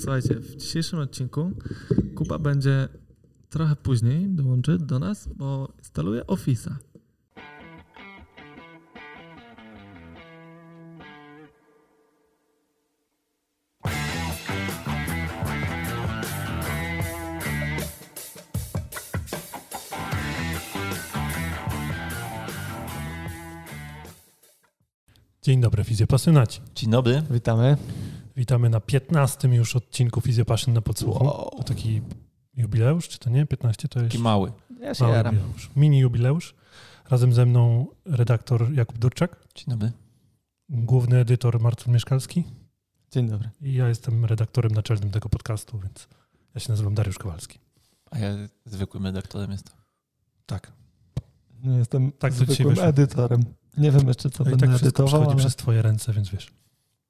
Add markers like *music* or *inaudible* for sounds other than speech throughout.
Słuchajcie, w dzisiejszym odcinku Kuba będzie trochę później dołączy do nas, bo instaluje Office'a. Dzień dobry, fizjopasjonaci. Dzień dobry. Witamy. Witamy na 15 już odcinku Fizjopaszyn na podsłuchu. Wow. To taki jubileusz, czy to nie? 15 to jest Taki mały. Ja się mały jaram. jubileusz. Mini jubileusz. Razem ze mną redaktor Jakub Durczak, Dzień dobry. główny edytor Marcin Mieszkalski Dzień dobry. i ja jestem redaktorem naczelnym tego podcastu, więc ja się nazywam Dariusz Kowalski. A ja zwykłym redaktorem jestem. Tak. No, jestem Tak zwykłym edytorem. Nie wiem jeszcze, co No I będę tak wszystko edytował, przechodzi ale przez twoje ręce, więc wiesz,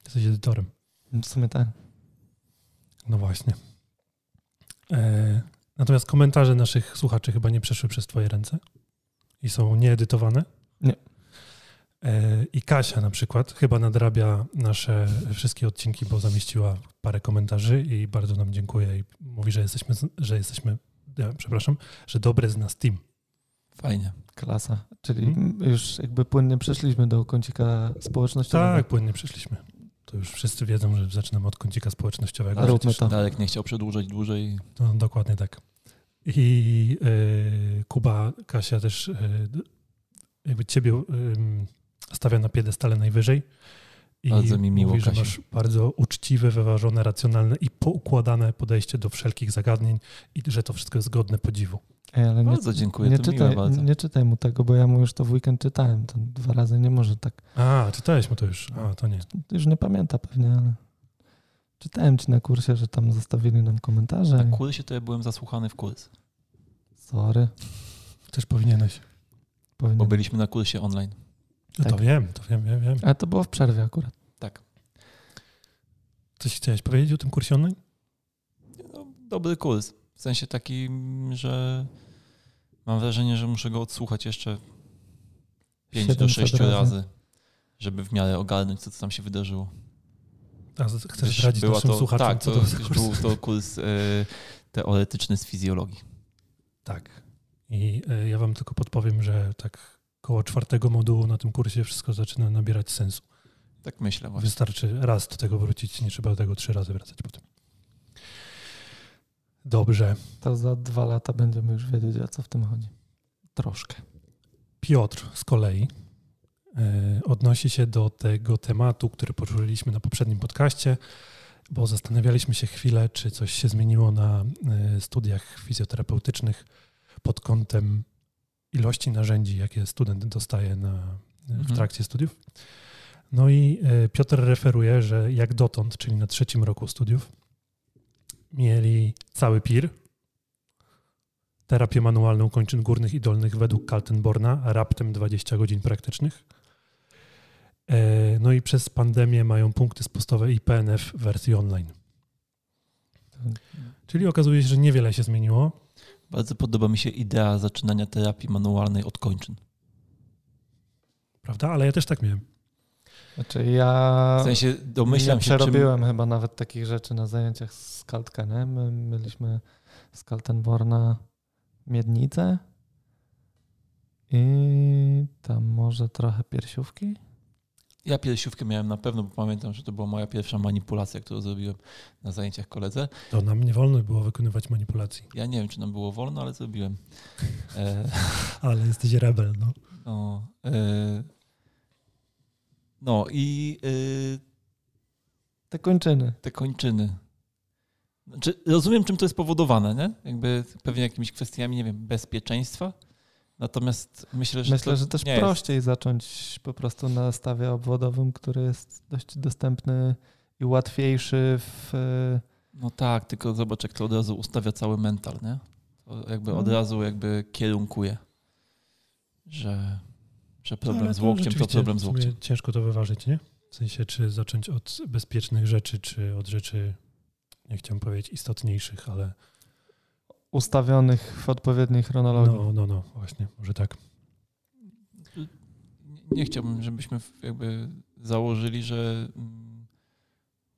jesteś edytorem. W sumie tak. No właśnie. E, natomiast komentarze naszych słuchaczy chyba nie przeszły przez Twoje ręce i są nieedytowane. Nie. E, I Kasia na przykład chyba nadrabia nasze wszystkie odcinki, bo zamieściła parę komentarzy i bardzo nam dziękuję i mówi, że jesteśmy, że jesteśmy, ja, przepraszam, że dobry z nas team. Fajnie. Klasa. Czyli Mhm. już jakby płynnie przeszliśmy do kącika społecznościowego. Tak, płynnie przeszliśmy. To już wszyscy wiedzą, że zaczynamy od kącika społecznościowego. A róbmy to. Darek nie chciał przedłużać dłużej. No, dokładnie tak. I e, Kuba, Kasia też e, jakby ciebie em, stawia na piedestale najwyżej. I Bardzo mi miło, mówi, że Kasiu. masz bardzo uczciwe, wyważone, racjonalne i poukładane podejście do wszelkich zagadnień i że to wszystko jest godne podziwu. Ej, ale nie, Bardzo dziękuję, nie, to czytaj, bardzo. nie czytaj mu tego, bo ja mu już to w weekend czytałem. To dwa razy nie może tak. A, czytałeś mu to już. A, to nie. Już nie pamięta pewnie, ale czytałem ci na kursie, że tam zostawili nam komentarze. Na kursie to ja byłem zasłuchany w kurs, Sorry. Też powinieneś. Powinien. bo byliśmy na kursie online. No to Tak. wiem, to wiem, wiem, wiem. Ale to było w przerwie akurat. Tak. Coś chciałeś powiedzieć o tym kursie online? No, dobry kurs. W sensie takim, że mam wrażenie, że muszę go odsłuchać jeszcze 5 do 700 6 razy. razy, żeby w miarę ogarnąć, co, co tam się wydarzyło. A, chcesz zdradzić była naszym to, słuchaczom, tak, to, to kurs? był to kurs e, teoretyczny z fizjologii. Tak. I e, ja wam tylko podpowiem, że tak koło czwartego modułu na tym kursie wszystko zaczyna nabierać sensu. Tak myślę właśnie. Wystarczy raz do tego wrócić, nie trzeba do tego trzy razy wracać potem. Dobrze. To za dwa lata będziemy już wiedzieć, o co w tym chodzi. Troszkę. Piotr z kolei e, odnosi się do tego tematu, który poruszyliśmy na poprzednim podcaście, bo zastanawialiśmy się chwilę, czy coś się zmieniło na e, studiach fizjoterapeutycznych pod kątem ilości narzędzi, jakie student dostaje na, w Mhm. trakcie studiów. No i e, Piotr referuje, że jak dotąd, czyli na trzecim roku studiów, mieli cały PIR, terapię manualną kończyn górnych i dolnych według Kaltenborna, raptem 20 godzin praktycznych. E, No i przez pandemię mają punkty spustowe i PNF w wersji online. Czyli okazuje się, że niewiele się zmieniło. Bardzo podoba mi się idea zaczynania terapii manualnej od kończyn. Prawda? Ale ja też tak miałem. Znaczy ja W sensie domyślam nie się, czym... przerobiłem chyba nawet takich rzeczy na zajęciach z Kaltka, nie? My mieliśmy z Kaltenborna miednicę i tam może trochę piersiówki. Ja piersiówkę miałem na pewno, bo pamiętam, że to była moja pierwsza manipulacja, którą zrobiłem na zajęciach koledze. To nam nie wolno było wykonywać manipulacji. Ja nie wiem, czy nam było wolno, ale zrobiłem. E, *laughs* Ale jesteś rebel, no. no, e, no i e, Te kończyny. te kończyny. Znaczy, rozumiem, czym to jest powodowane, nie? Jakby pewnie jakimiś kwestiami, nie wiem, bezpieczeństwa. Natomiast myślę, że Myślę, że też nie jest- prościej zacząć po prostu na stawie obwodowym, który jest dość dostępny i łatwiejszy w... No tak, tylko zobacz, jak to od razu ustawia cały mental, nie? To jakby od No. razu jakby kierunkuje, że, że problem Ale z łokciem to problem z łokciem. Ciężko to wyważyć, nie? W sensie, czy zacząć od bezpiecznych rzeczy, czy od rzeczy, nie chciałem powiedzieć istotniejszych, ale ustawionych w odpowiedniej chronologii. no, no, no, właśnie, może tak. Nie- Nie chciałbym, żebyśmy jakby założyli, że mm,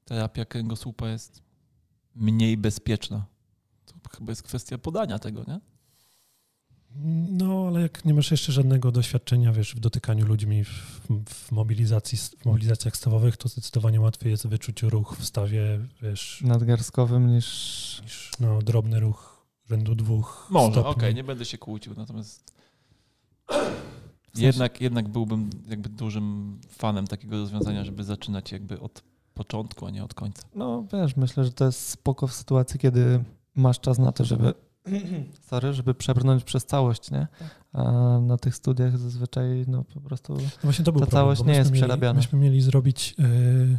terapia kręgosłupa jest mniej bezpieczna. To chyba jest kwestia podania tego, nie? No, ale jak nie masz jeszcze żadnego doświadczenia, wiesz, w dotykaniu ludźmi w, w mobilizacji, w mobilizacjach stawowych, to zdecydowanie łatwiej jest wyczuć ruch w stawie, wiesz, Nadgarstkowym niż... niż no, drobny ruch rzędu dwóch Może, stopni. okej, nie będę się kłócił, natomiast sensie- jednak, jednak byłbym jakby dużym fanem takiego rozwiązania, żeby zaczynać jakby od początku, a nie od końca. No wiesz, myślę, że to jest spoko w sytuacji, kiedy masz czas na to, żeby *clears throat* sorry, żeby przebrnąć przez całość, nie? A na tych studiach zazwyczaj no po prostu No właśnie to był Ta problem, całość nie jest mieli, przerabiana. Myśmy mieli zrobić e,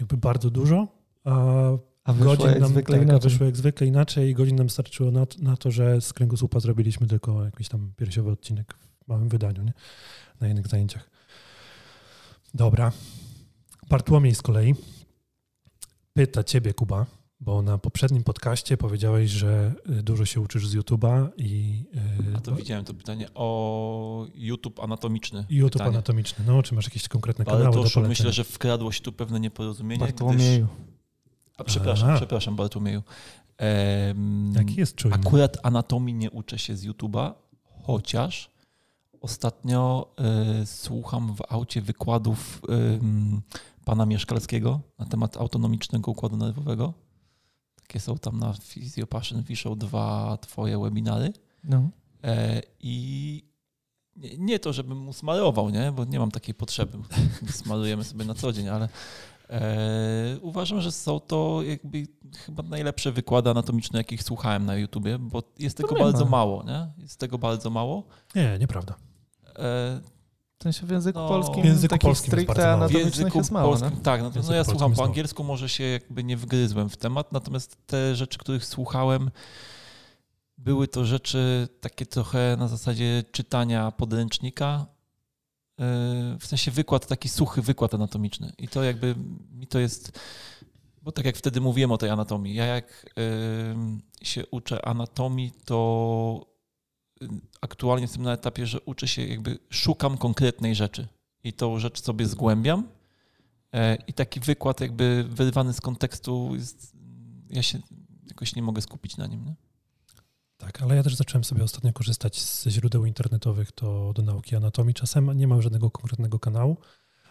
jakby bardzo dużo, a a godzin jak nam, zwykle tak, inaczej. wyszło jak zwykle inaczej i godzin nam starczyło na, na to, że z kręgosłupa zrobiliśmy tylko jakiś tam piersiowy odcinek w małym wydaniu, nie? Na innych zajęciach. Dobra. Bartłomiej z kolei pyta ciebie, Kuba, bo na poprzednim podcaście powiedziałeś, że y, dużo się uczysz z YouTube'a i y, A to widziałem to pytanie o YouTube anatomiczny. YouTube pytanie. anatomiczny. No, czy masz jakieś konkretne kanały do Bartoszu, polecenia? myślę, że wkradło się tu pewne nieporozumienie. Gdyż... Bartłomieju. A przepraszam, Aha. przepraszam Bartłomieju. Em, Jaki jest czujny? Akurat anatomii nie uczę się z YouTube'a, chociaż ostatnio e, słucham w aucie wykładów em, pana Mieszkalskiego na temat autonomicznego układu nerwowego. Takie są tam na Physio Passion wiszą dwa twoje webinary. No. E, I nie, to, żebym mu smarował, nie? bo nie mam takiej potrzeby. *laughs* Smarujemy sobie na co dzień, ale e, uważam, że są to jakby chyba najlepsze wykłady anatomiczne, jakich słuchałem na YouTubie, bo jest tego nie bardzo ma. mało, nie? Jest tego bardzo mało. Nie, nieprawda. E, W sensie w języku No, polskim w języku takich polskim stricte anatomicznych jest mało, polskim, no? tak, no, no ja słucham po angielsku, może się jakby nie wgryzłem w temat, natomiast te rzeczy, których słuchałem, były to rzeczy takie trochę na zasadzie czytania podręcznika, yy, w sensie wykład, taki suchy wykład anatomiczny. I to jakby mi to jest, bo tak jak wtedy mówiłem o tej anatomii, ja jak się uczę anatomii, to aktualnie jestem na etapie, że uczę się jakby, szukam konkretnej rzeczy i tą rzecz sobie zgłębiam. E, I taki wykład jakby wyrwany z kontekstu jest, ja się jakoś nie mogę skupić na nim. Nie? Tak, ale ja też zacząłem sobie ostatnio korzystać ze źródeł internetowych do, do nauki anatomii. Czasem nie mam żadnego konkretnego kanału,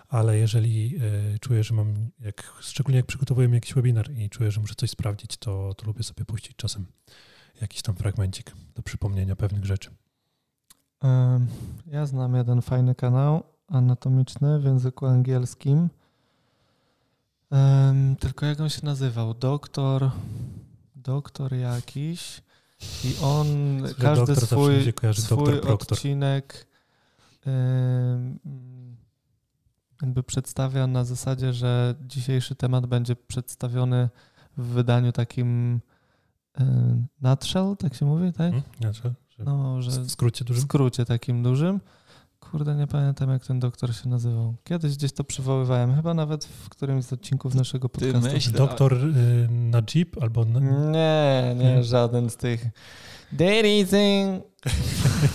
ale jeżeli e, czuję, że mam, jak, szczególnie jak przygotowuję jakiś webinar i czuję, że muszę coś sprawdzić, to, to lubię sobie puścić czasem jakiś tam fragmencik do przypomnienia pewnych rzeczy. Ja znam jeden fajny kanał anatomiczny w języku angielskim. Tylko jak on się nazywał? Doktor. Doktor jakiś. I on każdy swój, swój odcinek jakby przedstawia na zasadzie, że dzisiejszy temat będzie przedstawiony w wydaniu takim nutshell, tak się mówi, tak? Hmm? No, że w skrócie w dużym? skrócie takim dużym. Kurde, nie pamiętam jak ten doktor się nazywał. Kiedyś gdzieś to przywoływałem, chyba nawet w którymś z odcinków naszego Ty podcastu. myśl- Doktor y, Najib albo... Na, Nie, nie, Nie? żaden z tych. Dating.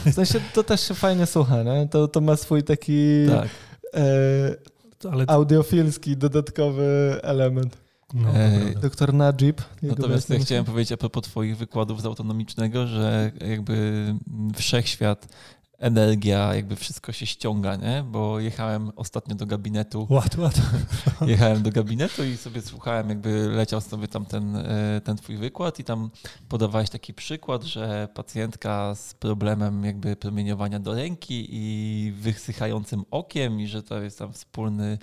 W sensie to też się fajnie słucha, nie? To, to ma swój taki Tak. e, ale audiofilski dodatkowy element. No, prawda. Doktor Najib. Natomiast ja chciałem powiedzieć a propos twoich wykładów z autonomicznego, że jakby wszechświat, energia, jakby wszystko się ściąga, nie? Bo jechałem ostatnio do gabinetu Ład, ład. *laughs* Jechałem do gabinetu i sobie słuchałem, jakby leciał sobie tam ten, e, ten twój wykład i tam podawałeś taki przykład, że pacjentka z problemem jakby promieniowania do ręki i wysychającym okiem i że to jest tam wspólny, e,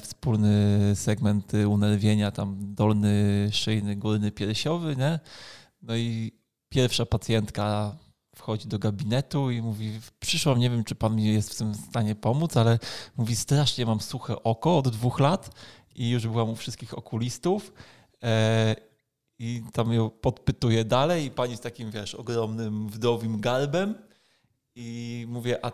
wspólny segment unerwienia, tam dolny, szyjny, górny, piersiowy, nie? No i pierwsza pacjentka wchodzi do gabinetu i mówi, przyszłam, nie wiem, czy pan mi jest w tym stanie pomóc, ale Mówi, strasznie mam suche oko od dwóch lat i już byłam u wszystkich okulistów. E, I tam ją podpytuję dalej i pani z takim, wiesz, ogromnym wdowim garbem i mówię, a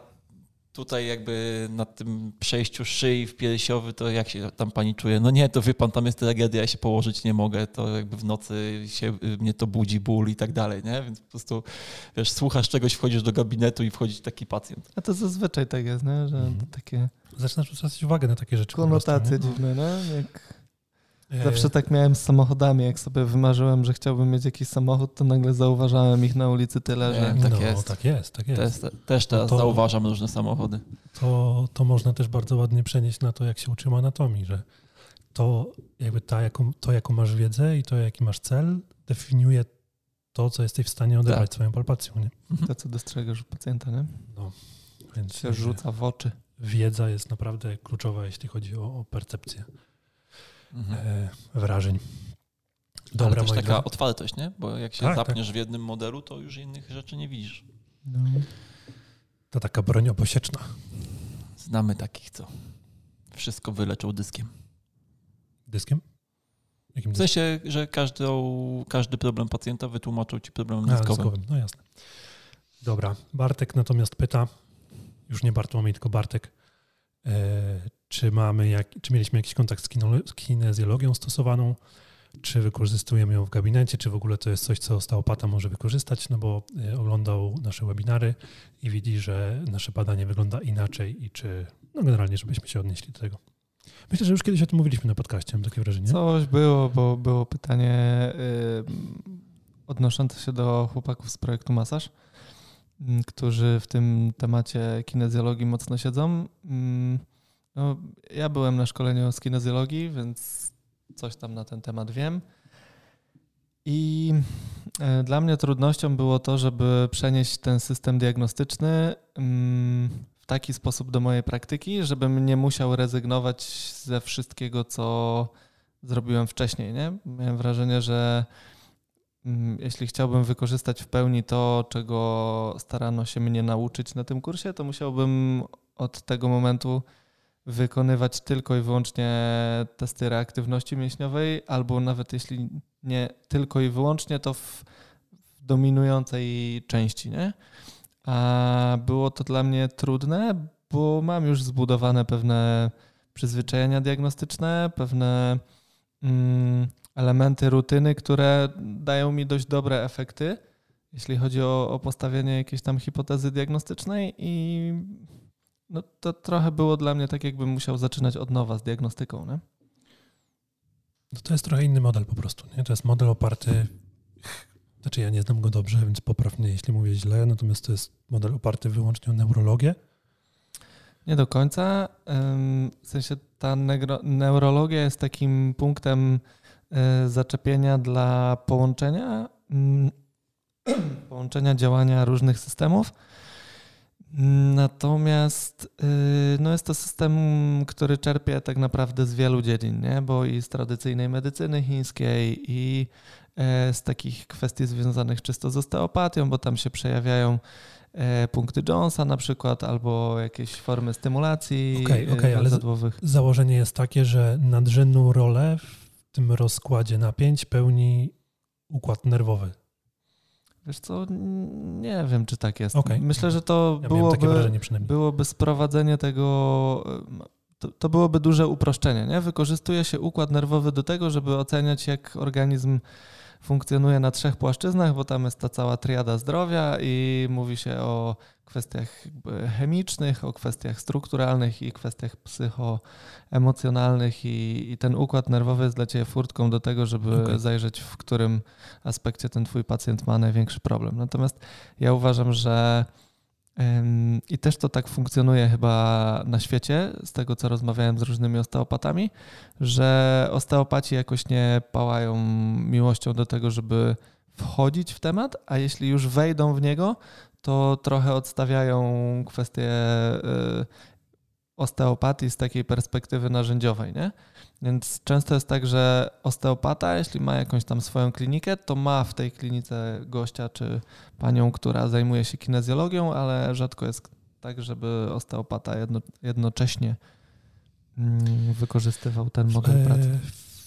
tutaj jakby na tym przejściu szyi w piersiowy, to jak się tam pani czuje? No nie, to wie pan, tam jest tragedia, ja się położyć nie mogę, to jakby w nocy się, mnie to budzi ból i tak dalej, nie? Więc po prostu, wiesz, słuchasz czegoś, wchodzisz do gabinetu i wchodzi taki pacjent. A to zazwyczaj tak jest, nie? że Mhm. takie Zaczynasz zwracać uwagę na takie rzeczy. prostu, konotacje nie? dziwne, nie? Jak Zawsze tak miałem z samochodami. Jak sobie wymarzyłem, że chciałbym mieć jakiś samochód, to nagle zauważałem ich na ulicy tyle, że. tak no, jest. tak jest, tak jest. Też, też teraz to- zauważam różne samochody. To, to można też bardzo ładnie przenieść na to, jak się uczymy anatomii, że to jakby ta, jaką, to, jaką masz wiedzę i to, jaki masz cel, definiuje to, co jesteś w stanie odebrać Tak. swoją palpacją. Nie? To, co dostrzegasz u pacjenta, nie? No, więc Się rzuca w oczy. wiedza jest naprawdę kluczowa, jeśli chodzi o, o percepcję Mhm. e, wrażeń. Dobra, Ale też taka drodzy. otwartość, nie? Bo jak się Tak, zapniesz w jednym modelu, to już innych rzeczy nie widzisz. No. To taka broń obosieczna. Znamy takich, co wszystko wyleczą dyskiem. Dyskiem? Jakim W sensie, że każdą, każdy problem pacjenta wytłumaczył ci problemem A, dyskowym. dyskowym, no jasne. Dobra, Bartek natomiast pyta, już nie Bartłomiej, tylko Bartek, czy mamy, jak, czy mieliśmy jakiś kontakt z, kinezjologią stosowaną, czy wykorzystujemy ją w gabinecie, czy w ogóle to jest coś, co osteopata może wykorzystać, no bo e, oglądał nasze webinary i widzi, że nasze badanie wygląda inaczej i czy, no generalnie, żebyśmy się odnieśli do tego. Myślę, że już kiedyś o tym mówiliśmy na podcaście, mam takie wrażenie. Coś było, bo było pytanie y, odnoszące się do chłopaków z projektu Masaż, którzy w tym temacie kinezjologii mocno siedzą. Mm, No, ja byłem na szkoleniu z kinezjologii, więc coś tam na ten temat wiem. I e, dla mnie trudnością było to, żeby przenieść ten system diagnostyczny mm, w taki sposób do mojej praktyki, żebym nie musiał rezygnować ze wszystkiego, co zrobiłem wcześniej. Nie? Miałem wrażenie, że mm, jeśli chciałbym wykorzystać w pełni to, czego starano się mnie nauczyć na tym kursie, to musiałbym od tego momentu wykonywać tylko i wyłącznie testy reaktywności mięśniowej, albo nawet jeśli nie tylko i wyłącznie, to w w dominującej części, nie? A było to dla mnie trudne, bo mam już zbudowane pewne przyzwyczajenia diagnostyczne, pewne mm, elementy rutyny, które dają mi dość dobre efekty, jeśli chodzi o, o postawienie jakiejś tam hipotezy diagnostycznej i no to trochę było dla mnie tak, jakbym musiał zaczynać od nowa z diagnostyką, nie? No to jest trochę inny model po prostu. Nie? To jest model oparty. Znaczy, ja nie znam go dobrze, więc popraw mnie, jeśli mówię źle. Natomiast to jest model oparty wyłącznie o neurologię. Nie do końca. W sensie ta neurologia jest takim punktem zaczepienia dla połączenia, mm, *clears throat* połączenia działania różnych systemów. Natomiast y, no jest to system, który czerpie tak naprawdę z wielu dziedzin, nie? bo i z tradycyjnej medycyny chińskiej, i e, z takich kwestii związanych czysto z osteopatią, bo tam się przejawiają e, punkty Jonesa na przykład, albo jakieś formy stymulacji Okej, e, okej, ale. Założenie jest takie, że nadrzędną rolę w tym rozkładzie napięć pełni układ nerwowy. Wiesz co, nie wiem, czy tak jest. Okej. Myślę, że to Ja byłoby, byłoby sprowadzenie tego, to, to byłoby duże uproszczenie. Nie? Wykorzystuje się układ nerwowy do tego, żeby oceniać, jak organizm funkcjonuje na trzech płaszczyznach, bo tam jest ta cała triada zdrowia i mówi się o kwestiach chemicznych, o kwestiach strukturalnych i kwestiach psychoemocjonalnych i, i ten układ nerwowy jest dla Ciebie furtką do tego, żeby Okej. zajrzeć, w którym aspekcie ten Twój pacjent ma największy problem. Natomiast ja uważam, że ym, i też to tak funkcjonuje chyba na świecie, z tego co rozmawiałem z różnymi osteopatami, że osteopaci jakoś nie pałają miłością do tego, żeby wchodzić w temat, a jeśli już wejdą w niego, to trochę odstawiają kwestię y, osteopatii z takiej perspektywy narzędziowej, nie? Więc często jest tak, że osteopata, jeśli ma jakąś tam swoją klinikę, to ma w tej klinice gościa czy panią, która zajmuje się kinezjologią, ale rzadko jest tak, żeby osteopata jedno, jednocześnie mm, wykorzystywał ten model pracy. E,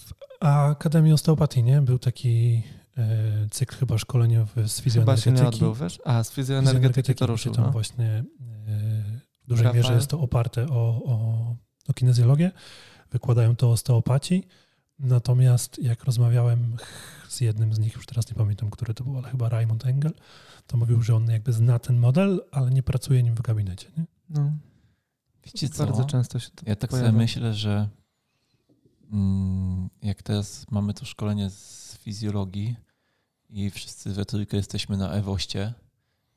W Akademii Osteopatii, nie? Był taki cykl chyba szkoleniowy z Chyba się fizjoenergetyki. nie odbył, wiesz? A, z fizjoenergetyki to ruszył, Tam no. właśnie e, w dużej Rafael? mierze jest to oparte o, o, o kinezjologię. Wykładają to osteopaci. Natomiast jak rozmawiałem z jednym z nich, już teraz nie pamiętam, który to był, ale chyba Raymond Engel, to mówił, że on jakby zna ten model, ale nie pracuje nim w gabinecie. Nie? no. Wiecie co? Bardzo często się to Ja tak pojawia. sobie myślę, że mm, jak teraz mamy to szkolenie z fizjologii i wszyscy we trójkę jesteśmy na Ewoście,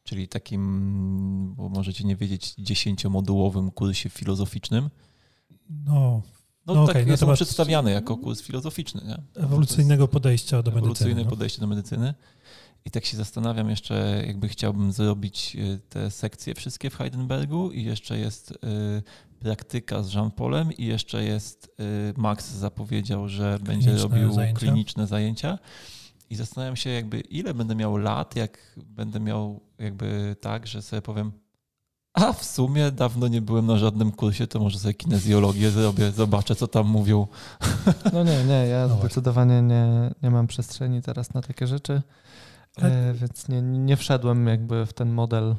czyli takim, bo możecie nie wiedzieć, dziesięciomodułowym kursie filozoficznym. No, no, no tak okay, jest on przedstawiany jako kurs filozoficzny. Nie? Ewolucyjnego podejścia do medycyny. Ewolucyjne no. podejście do medycyny. I tak się zastanawiam jeszcze, jakby chciałbym zrobić y, te sekcje wszystkie w Heidelbergu i jeszcze jest y, praktyka z Jean-Paulem i jeszcze jest y, Max zapowiedział, że będzie robił zajęcia. kliniczne zajęcia. I zastanawiam się jakby ile będę miał lat, jak będę miał jakby tak, że sobie powiem a w sumie dawno nie byłem na żadnym kursie, to może sobie kinezjologię zrobię, zobaczę, co tam mówią. *laughs* No nie, nie, ja no zdecydowanie nie, nie mam przestrzeni teraz na takie rzeczy, e, więc nie, nie wszedłem jakby w ten model.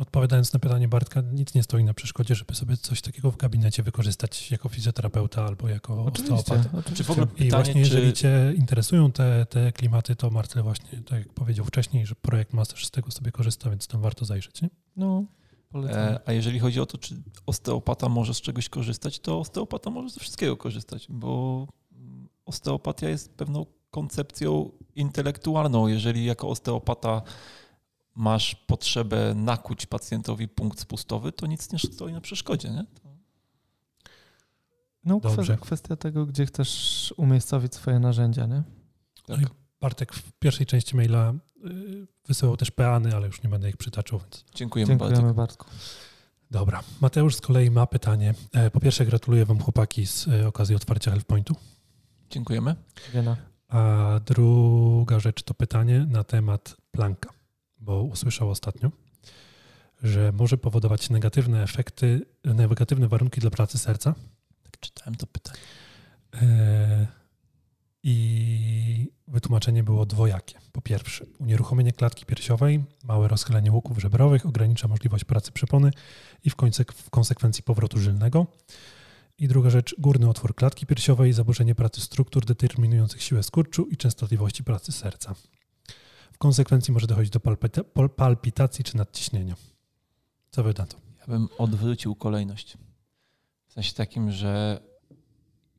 Odpowiadając na pytanie Bartka, nic nie stoi na przeszkodzie, żeby sobie coś takiego w gabinecie wykorzystać jako fizjoterapeuta albo jako oczywiście, osteopat. Oczywiście. w ogóle pytanie, I właśnie czy... jeżeli Cię interesują te, te klimaty, to Marcel właśnie, tak jak powiedział wcześniej, że projekt Master z tego sobie korzysta, więc tam warto zajrzeć. Nie? No, E, a jeżeli chodzi o to, czy osteopata może z czegoś korzystać, to osteopata może ze wszystkiego korzystać, bo osteopatia jest pewną koncepcją intelektualną. Jeżeli jako osteopata masz potrzebę nakuć pacjentowi punkt spustowy, to nic nie stoi na przeszkodzie. Nie? No, Dobrze. kwestia tego, gdzie chcesz umiejscowić swoje narzędzia, nie? Tak. No Bartek w pierwszej części maila y, wysyłał też peany, ale już nie będę ich przytaczał. Więc... Dziękujemy, Dziękujemy Bartku. Dobra. Mateusz z kolei ma pytanie. E, po pierwsze gratuluję Wam chłopaki z e, okazji otwarcia HealthPointu. Dziękujemy. Wiena. A druga rzecz to pytanie na temat planka, bo usłyszał ostatnio, że może powodować negatywne efekty, negatywne warunki dla pracy serca. Tak czytałem to pytanie. E i wytłumaczenie było dwojakie. Po pierwsze, unieruchomienie klatki piersiowej, małe rozchylenie łuków żebrowych ogranicza możliwość pracy przepony i w, konsek w konsekwencji powrotu żylnego. I druga rzecz, górny otwór klatki piersiowej, zaburzenie pracy struktur determinujących siłę skurczu i częstotliwości pracy serca. Konsekwencji może dochodzić do palpita palpitacji czy nadciśnienia. Co wy na to? Ja bym odwrócił kolejność. W sensie takim, że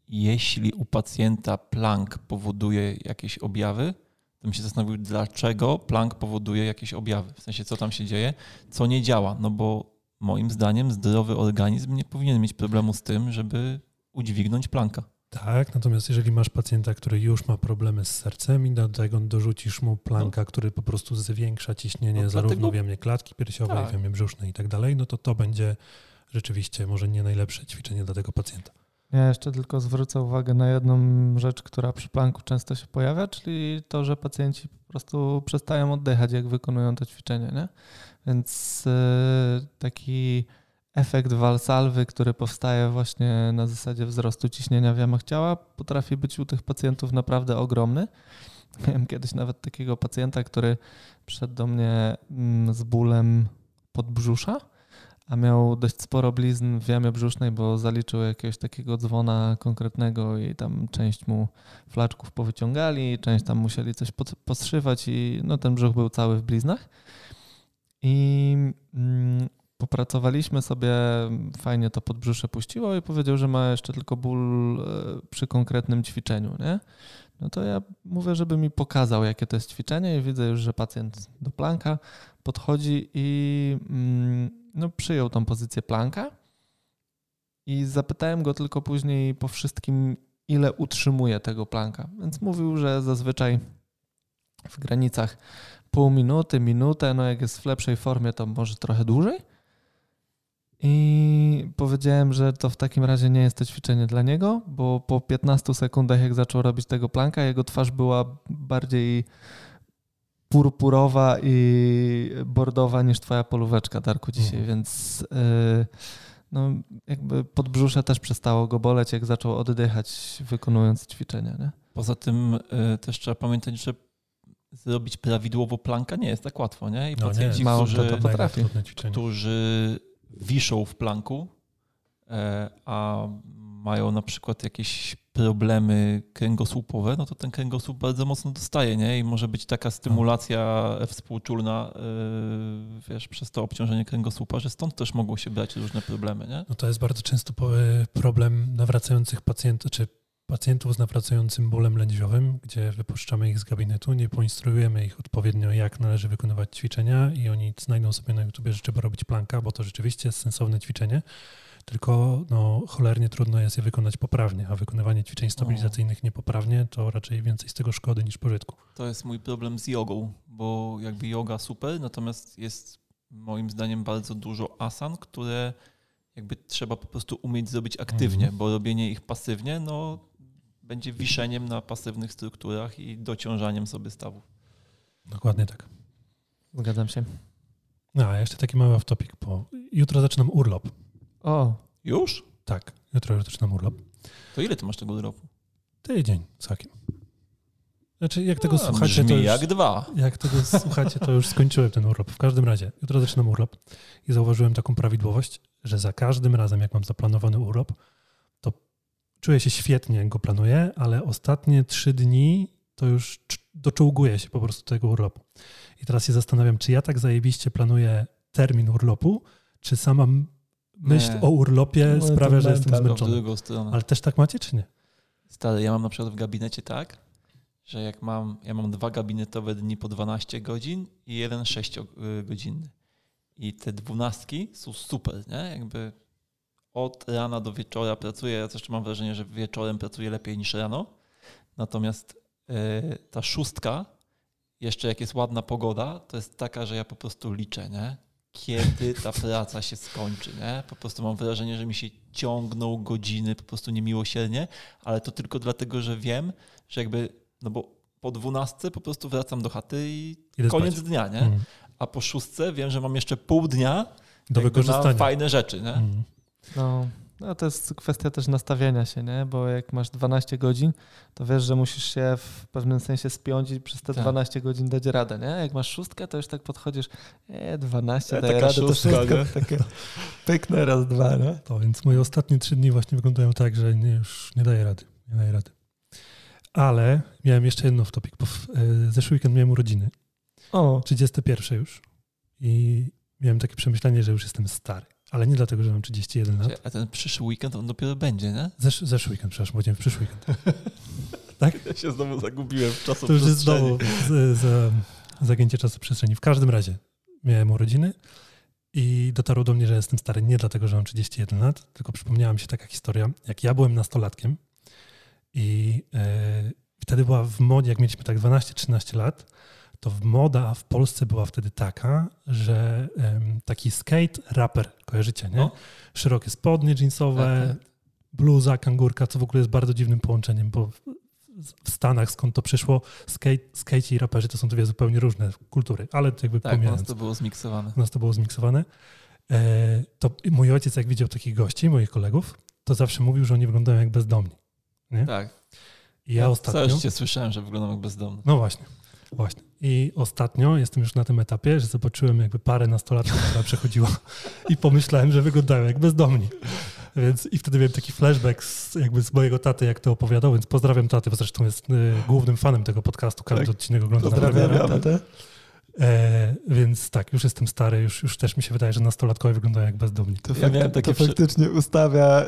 jeśli u pacjenta plank powoduje jakieś objawy, to bym się zastanowił, dlaczego plank powoduje jakieś objawy. W sensie, co tam się dzieje, co nie działa. No bo moim zdaniem zdrowy organizm nie powinien mieć problemu z tym, żeby udźwignąć planka. Tak, natomiast jeżeli masz pacjenta, który już ma problemy z sercem i do tego dorzucisz mu planka, no. który po prostu zwiększa ciśnienie no, zarówno dlatego... w jamie klatki piersiowej, tak. w jamie brzusznej i tak dalej, no to to będzie rzeczywiście może nie najlepsze ćwiczenie dla tego pacjenta. Ja jeszcze tylko zwrócę uwagę na jedną rzecz, która przy planku często się pojawia, czyli to, że pacjenci po prostu przestają oddychać, jak wykonują to ćwiczenie. Nie? Więc yy, taki efekt walsalwy, który powstaje właśnie na zasadzie wzrostu ciśnienia w jamach ciała, potrafi być u tych pacjentów naprawdę ogromny. *laughs* Miałem kiedyś nawet takiego pacjenta, który przyszedł do mnie mm, z bólem podbrzusza a miał dość sporo blizn w jamie brzusznej, bo zaliczył jakiegoś takiego dzwona konkretnego i tam część mu flaczków powyciągali, część tam musieli coś poszywać i no ten brzuch był cały w bliznach. I mm, popracowaliśmy sobie, fajnie to podbrzusze puściło i powiedział, że ma jeszcze tylko ból e, przy konkretnym ćwiczeniu, nie? No to ja mówię, żeby mi pokazał, jakie to jest ćwiczenie i widzę już, że pacjent do planka podchodzi i mm, no, przyjął tą pozycję planka i zapytałem go tylko później po wszystkim, ile utrzymuje tego planka. Więc mówił, że zazwyczaj w granicach pół minuty, minutę, no jak jest w lepszej formie, to może trochę dłużej. I powiedziałem, że to w takim razie nie jest to ćwiczenie dla niego, bo po 15 sekundach, jak zaczął robić tego planka, jego twarz była bardziej purpurowa i bordowa niż twoja polóweczka, Darku, dzisiaj, mhm. więc yy, no, jakby podbrzusze też przestało go boleć, jak zaczął oddychać, wykonując ćwiczenia. Nie? Poza tym yy, też trzeba pamiętać, że zrobić prawidłowo planka nie jest tak łatwo, nie? I no pacjenci, nie, którzy, to potrafi. którzy wiszą w planku, e, a mają na przykład jakieś problemy kręgosłupowe, no to ten kręgosłup bardzo mocno dostaje, nie? I może być taka stymulacja współczulna, yy, wiesz, przez to obciążenie kręgosłupa, że stąd też mogą się brać różne problemy, nie? No to jest bardzo często problem nawracających pacjentów, czy pacjentów z nawracającym bólem lędźwiowym, gdzie wypuszczamy ich z gabinetu, nie poinstruujemy ich odpowiednio, jak należy wykonywać ćwiczenia i oni znajdą sobie na YouTubie, że trzeba robić planka, bo to rzeczywiście jest sensowne ćwiczenie, tylko no, cholernie trudno jest je wykonać poprawnie, a wykonywanie ćwiczeń stabilizacyjnych niepoprawnie to raczej więcej z tego szkody niż pożytku. To jest mój problem z jogą, bo jakby yoga super, natomiast jest moim zdaniem bardzo dużo asan, które jakby trzeba po prostu umieć zrobić aktywnie, mhm. bo robienie ich pasywnie, no będzie wiszeniem na pasywnych strukturach i dociążaniem sobie stawów. Dokładnie tak. Zgadzam się. No, a jeszcze taki mały off-topic, bo jutro zaczynam urlop. O. Już? Tak, jutro już zaczynam urlop. To ile ty masz tego urlopu? Tydzień z hakiem. Znaczy, jak tego A, słuchacie, to już, jak dwa. Jak tego słuchacie, to już skończyłem ten urlop. W każdym razie, jutro zaczynam urlop i zauważyłem taką prawidłowość, że za każdym razem, jak mam zaplanowany urlop, czuję się świetnie, jak go planuję, ale ostatnie trzy dni to już doczołguję się po prostu tego urlopu. I teraz się zastanawiam, czy ja tak zajebiście planuję termin urlopu, czy sama myśl nie. o urlopie no, sprawia, że jestem zmęczony. Ale też tak macie, czy nie? Stary, ja mam na przykład w gabinecie tak, że jak mam, ja mam dwa gabinetowe dni po 12 godzin i jeden 6 godzinny. I te dwunastki są super, nie? Jakby od rana do wieczora pracuję. Ja też mam wrażenie, że wieczorem pracuję lepiej niż rano. Natomiast yy, ta szóstka, jeszcze jak jest ładna pogoda, to jest taka, że ja po prostu liczę, nie? Kiedy ta *laughs* praca się skończy, nie? Po prostu mam wrażenie, że mi się ciągną godziny po prostu niemiłosiernie, ale to tylko dlatego, że wiem, że jakby, no bo po dwunastce po prostu wracam do chaty i Idę koniec spać. dnia, nie? Mm a po szóstce wiem, że mam jeszcze pół dnia do wykorzystania. na fajne rzeczy. Nie? Mhm. No, no, to jest kwestia też nastawienia się, nie? bo jak masz 12 godzin, to wiesz, że musisz się w pewnym sensie spiąć i przez te tak. 12 godzin dać radę. Nie? Jak masz szóstkę, to już tak podchodzisz, e, 12, e, daj radę, szóstka, to szóstka, takie pyknę raz, dwa. Nie? To więc moje ostatnie trzy dni właśnie wyglądają tak, że nie, już nie daję rady. Nie daję rady. Ale miałem jeszcze jedno w topik, bo w, e, zeszły weekend miałem urodziny. O. 31 już. I miałem takie przemyślenie, że już jestem stary. Ale nie dlatego, że mam 31 lat. A ten przyszły weekend on dopiero będzie, nie? Zesz, zeszły weekend, przepraszam, powiedziałem w przyszły weekend. *laughs* tak? Ja się znowu zagubiłem w czasu To już jest znowu z, z, zagięcie czasu przestrzeni. W każdym razie miałem urodziny i dotarło do mnie, że jestem stary nie dlatego, że mam 31 lat, tylko przypomniała mi się taka historia, jak ja byłem nastolatkiem i yy, wtedy była w modzie, jak mieliśmy tak 12-13 lat, to moda w Polsce była wtedy taka, że taki skate rapper, kojarzycie, nie? No. Szerokie spodnie jeansowe, tak, tak. bluza, kangurka, co w ogóle jest bardzo dziwnym połączeniem, bo w Stanach, skąd to przyszło, skate, skate i raperzy to są dwie zupełnie różne kultury, ale jakby tak, pomijając. u nas to było zmiksowane. U nas to było zmiksowane. To mój ojciec, jak widział takich gości, moich kolegów, to zawsze mówił, że oni wyglądają jak bezdomni. Nie? Tak. I ja, ja ostatnio... Też słyszałem, że wyglądam jak bezdomny. No właśnie. Właśnie. I ostatnio jestem już na tym etapie, że zobaczyłem jakby parę nastolatków, która przechodziła i pomyślałem, że wyglądają jak bezdomni. Więc i wtedy miałem taki flashback z, jakby z mojego taty, jak to opowiadał, więc pozdrawiam taty, bo zresztą jest y, głównym fanem tego podcastu, każdy tak. odcinek ogląda Pozdrawiam na premierę. E, więc tak, już jestem stary, już, już też mi się wydaje, że nastolatkowie wyglądają jak bezdomni. To, ja miałem takie to faktycznie przy... ustawia e,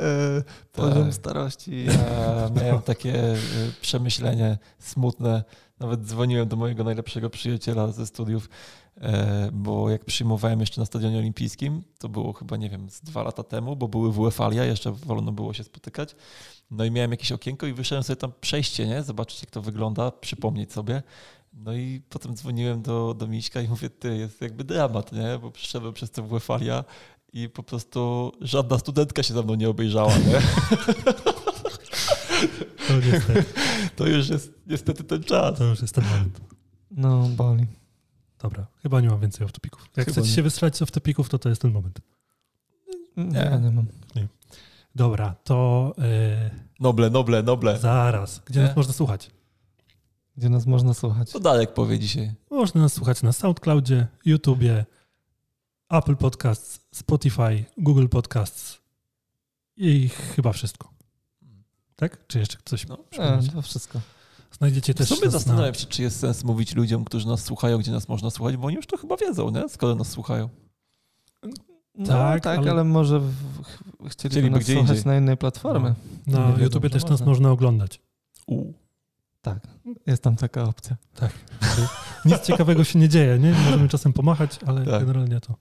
poziom tak. starości. Ja miałem takie e, przemyślenie smutne. Nawet dzwoniłem do mojego najlepszego przyjaciela ze studiów, e, bo jak przyjmowałem jeszcze na Stadionie Olimpijskim, to było chyba, nie wiem, z dwa lata temu, bo były WF-alia, jeszcze wolno było się spotykać. No i miałem jakieś okienko i wyszedłem sobie tam przejście, nie? Zobaczyć, jak to wygląda, przypomnieć sobie. No i potem dzwoniłem do, do Miśka i mówię, ty, jest jakby dramat, nie? Bo przyszedłem przez tę WF-alia i po prostu żadna studentka się za mną nie obejrzała, nie? *laughs* To, niestety. *laughs* to już jest niestety ten czas. To już jest ten moment. No, boli. Dobra, chyba nie mam więcej off-topików. Jak chyba chcecie nie. się wystrzelać z off-topików, to to jest ten moment. Nie, nie, nie mam. Nie. Dobra, to... Yy... Noble, noble, noble. Zaraz. Gdzie nie? nas można słuchać? Gdzie nas można słuchać? To Darek powie dzisiaj. Można nas słuchać na SoundCloudzie, YouTubie, Apple Podcasts, Spotify, Google Podcasts i chyba wszystko. Tak? Czy jeszcze coś? No, nie, to wszystko. Znajdziecie też. W sumie zastanawiam się, czy jest sens mówić ludziom, którzy nas słuchają, gdzie nas można słuchać, bo oni już to chyba wiedzą, nie? skoro nas słuchają. No, Tak, tak, ale- ale, może w, ch- chcieliby Chcieliby nas gdzie słuchać indziej. na innej platformie. Na Nie wiadomo, YouTubie że też nas można. można oglądać. U. Tak, jest tam taka opcja. *laughs* Nic ciekawego się nie dzieje, nie? Możemy czasem pomachać, ale Tak. generalnie to,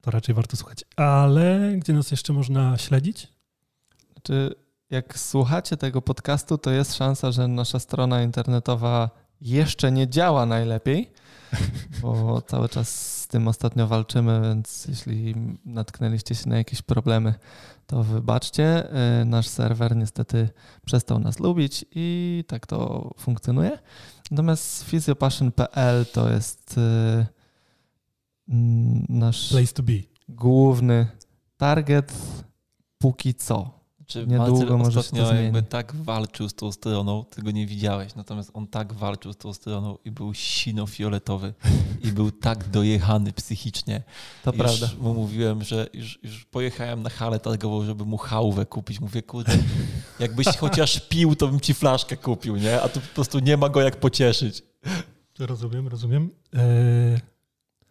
to raczej warto słuchać. Ale gdzie nas jeszcze można śledzić? Czy jak słuchacie tego podcastu, to jest szansa, że nasza strona internetowa jeszcze nie działa najlepiej, *laughs* bo cały czas z tym ostatnio walczymy, więc jeśli natknęliście się na jakieś problemy, to wybaczcie. Yy, Nasz serwer niestety przestał nas lubić i tak to funkcjonuje. Natomiast physiopassion.pl to jest yy, mm, nasz główny target póki co. Czy Niedługo Marcel może się ostatnio to jakby tak walczył z tą stroną, ty go nie widziałeś, natomiast on tak walczył z tą stroną i był sino-fioletowy i był tak dojechany psychicznie. To już prawda. mu mówiłem, że już, już pojechałem na halę targową, żeby mu hałwę kupić. Mówię, kurde, jakbyś *laughs* chociaż pił, to bym ci flaszkę kupił, nie? A tu po prostu nie ma go jak pocieszyć. Rozumiem, rozumiem. E,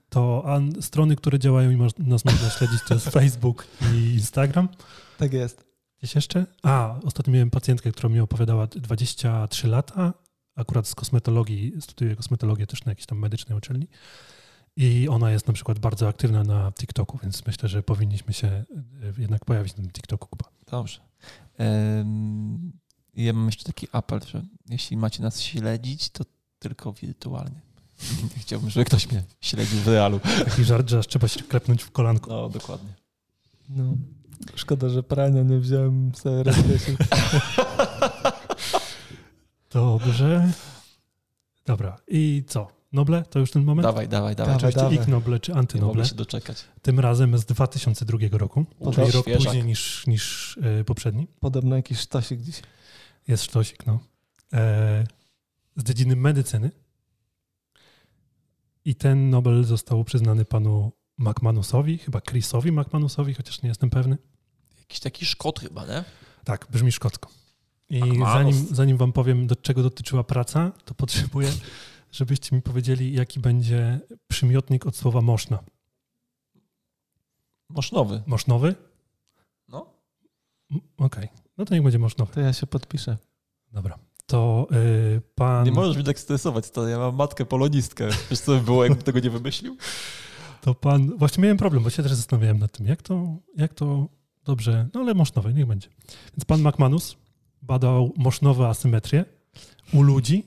to a strony, które działają i nas można śledzić, to jest *laughs* Facebook i Instagram. Tak jest. Gdzieś jeszcze? A, ostatnio miałem pacjentkę, która mi opowiadała 23 lata, akurat z kosmetologii, studiuje kosmetologię też na jakiejś tam medycznej uczelni. I ona jest na przykład bardzo aktywna na TikToku, więc myślę, że powinniśmy się e, jednak pojawić na tym TikToku, Kuba. Dobrze. Em, Ja mam jeszcze taki apel, że jeśli macie nas śledzić, to tylko wirtualnie. Nie *laughs* chciałbym, żeby ktoś mnie śledził w realu. Taki żart, że aż trzeba się klepnąć w kolanko. No, dokładnie. No. Szkoda, że prania nie wziąłem sobie rozwiesić. Dobrze. Dobra. I co? Noble? To już ten moment? Dawaj, dawaj, dawaj. Dawaj. Oczywiście ich Noble czy Nie antynoble. mogę się doczekać. Tym razem z 2002 roku, O, czyli rok świeżak. później niż, niż e, poprzedni. Podobno jakiś sztosik dziś. Jest sztosik, no. E, z dziedziny medycyny. I ten Nobel został przyznany panu McManusowi, chyba Chrisowi McManusowi, chociaż nie jestem pewny. Jakiś taki szkot chyba, nie? Tak, brzmi szkocko. I McManus. zanim, zanim wam powiem, do czego dotyczyła praca, to potrzebuję, *laughs* żebyście mi powiedzieli, jaki będzie przymiotnik od słowa moszna. Mosznowy. Mosznowy? No. Okej, no to niech będzie mosznowy. To ja się podpiszę. Dobra. To y, pan... Nie możesz mnie tak stresować, to ja mam matkę polonistkę. Wiesz co by było, jakbym tego nie wymyślił? To pan, właśnie miałem problem, bo się też zastanawiałem nad tym, jak to, jak to dobrze, no ale mosznowe, niech będzie. Więc pan McManus badał mosznowe asymetrię u ludzi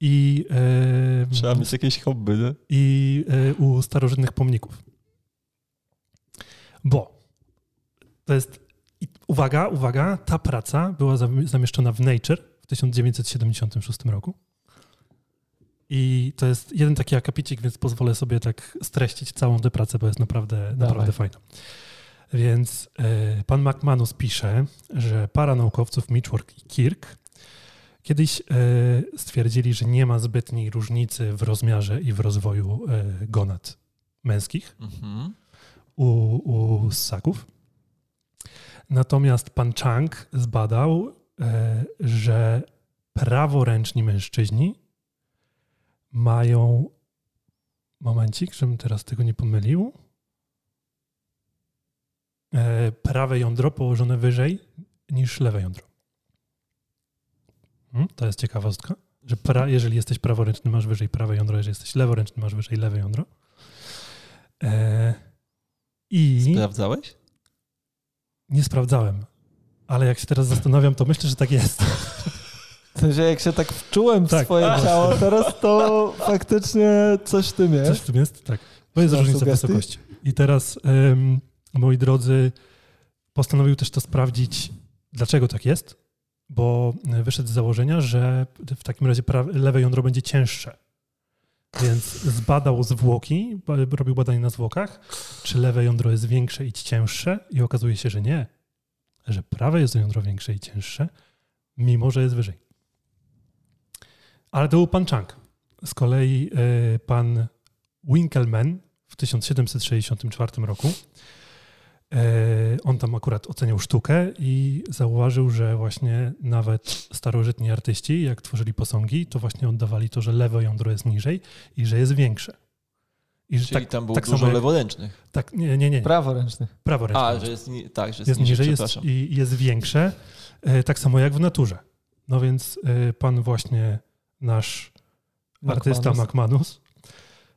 i, e, Trzeba mieć jakieś hobby, nie? i e, u starożytnych pomników. Bo to jest, uwaga, uwaga, ta praca była zam- zamieszczona w Nature w 1976 roku. I to jest jeden taki akapicik, więc pozwolę sobie tak streścić całą tę pracę, bo jest naprawdę, naprawdę fajna. Więc e, pan McManus pisze, że para naukowców Mitchwork i Kirk kiedyś e, stwierdzili, że nie ma zbytniej różnicy w rozmiarze i w rozwoju e, gonad męskich Mhm. u, u ssaków. Natomiast pan Chang zbadał, że praworęczni mężczyźni mają. Momencik, żebym teraz tego nie pomylił. E, prawe jądro położone wyżej niż lewe jądro. Hmm, to jest ciekawostka, że pra, jeżeli jesteś praworęczny, masz wyżej prawe jądro, jeżeli jesteś leworęczny, masz wyżej lewe jądro. E, I Sprawdzałeś? nie sprawdzałem, ale jak się teraz zastanawiam, to myślę, że tak jest. W sensie, jak się tak wczułem w Tak. swoje A. ciało teraz, to faktycznie coś w tym Coś jest. w tym jest? Tak. Bo jest różnica wysokości. I teraz, moi drodzy, postanowił też to sprawdzić, dlaczego tak jest, bo wyszedł z założenia, że w takim razie lewe jądro będzie cięższe. Więc zbadał zwłoki, robił badanie na zwłokach, czy lewe jądro jest większe i cięższe i okazuje się, że nie, że prawe jest jądro większe i cięższe, mimo że jest wyżej. Ale to był pan Chang. Z kolei e, pan Winkelmann w 1764 roku. E, On tam akurat oceniał sztukę i zauważył, że właśnie nawet starożytni artyści, jak tworzyli posągi, to właśnie oddawali to, że lewe jądro jest niżej i że jest większe. I że Czyli tak, tam było tak dużo leworęcznych. Tak, nie, nie, nie. Praworęcznych. Praworęcznych. A, że jest, tak, że jest, jest niżej, jest, i jest większe, e, tak samo jak w naturze. No więc e, pan właśnie, nasz artysta McManus,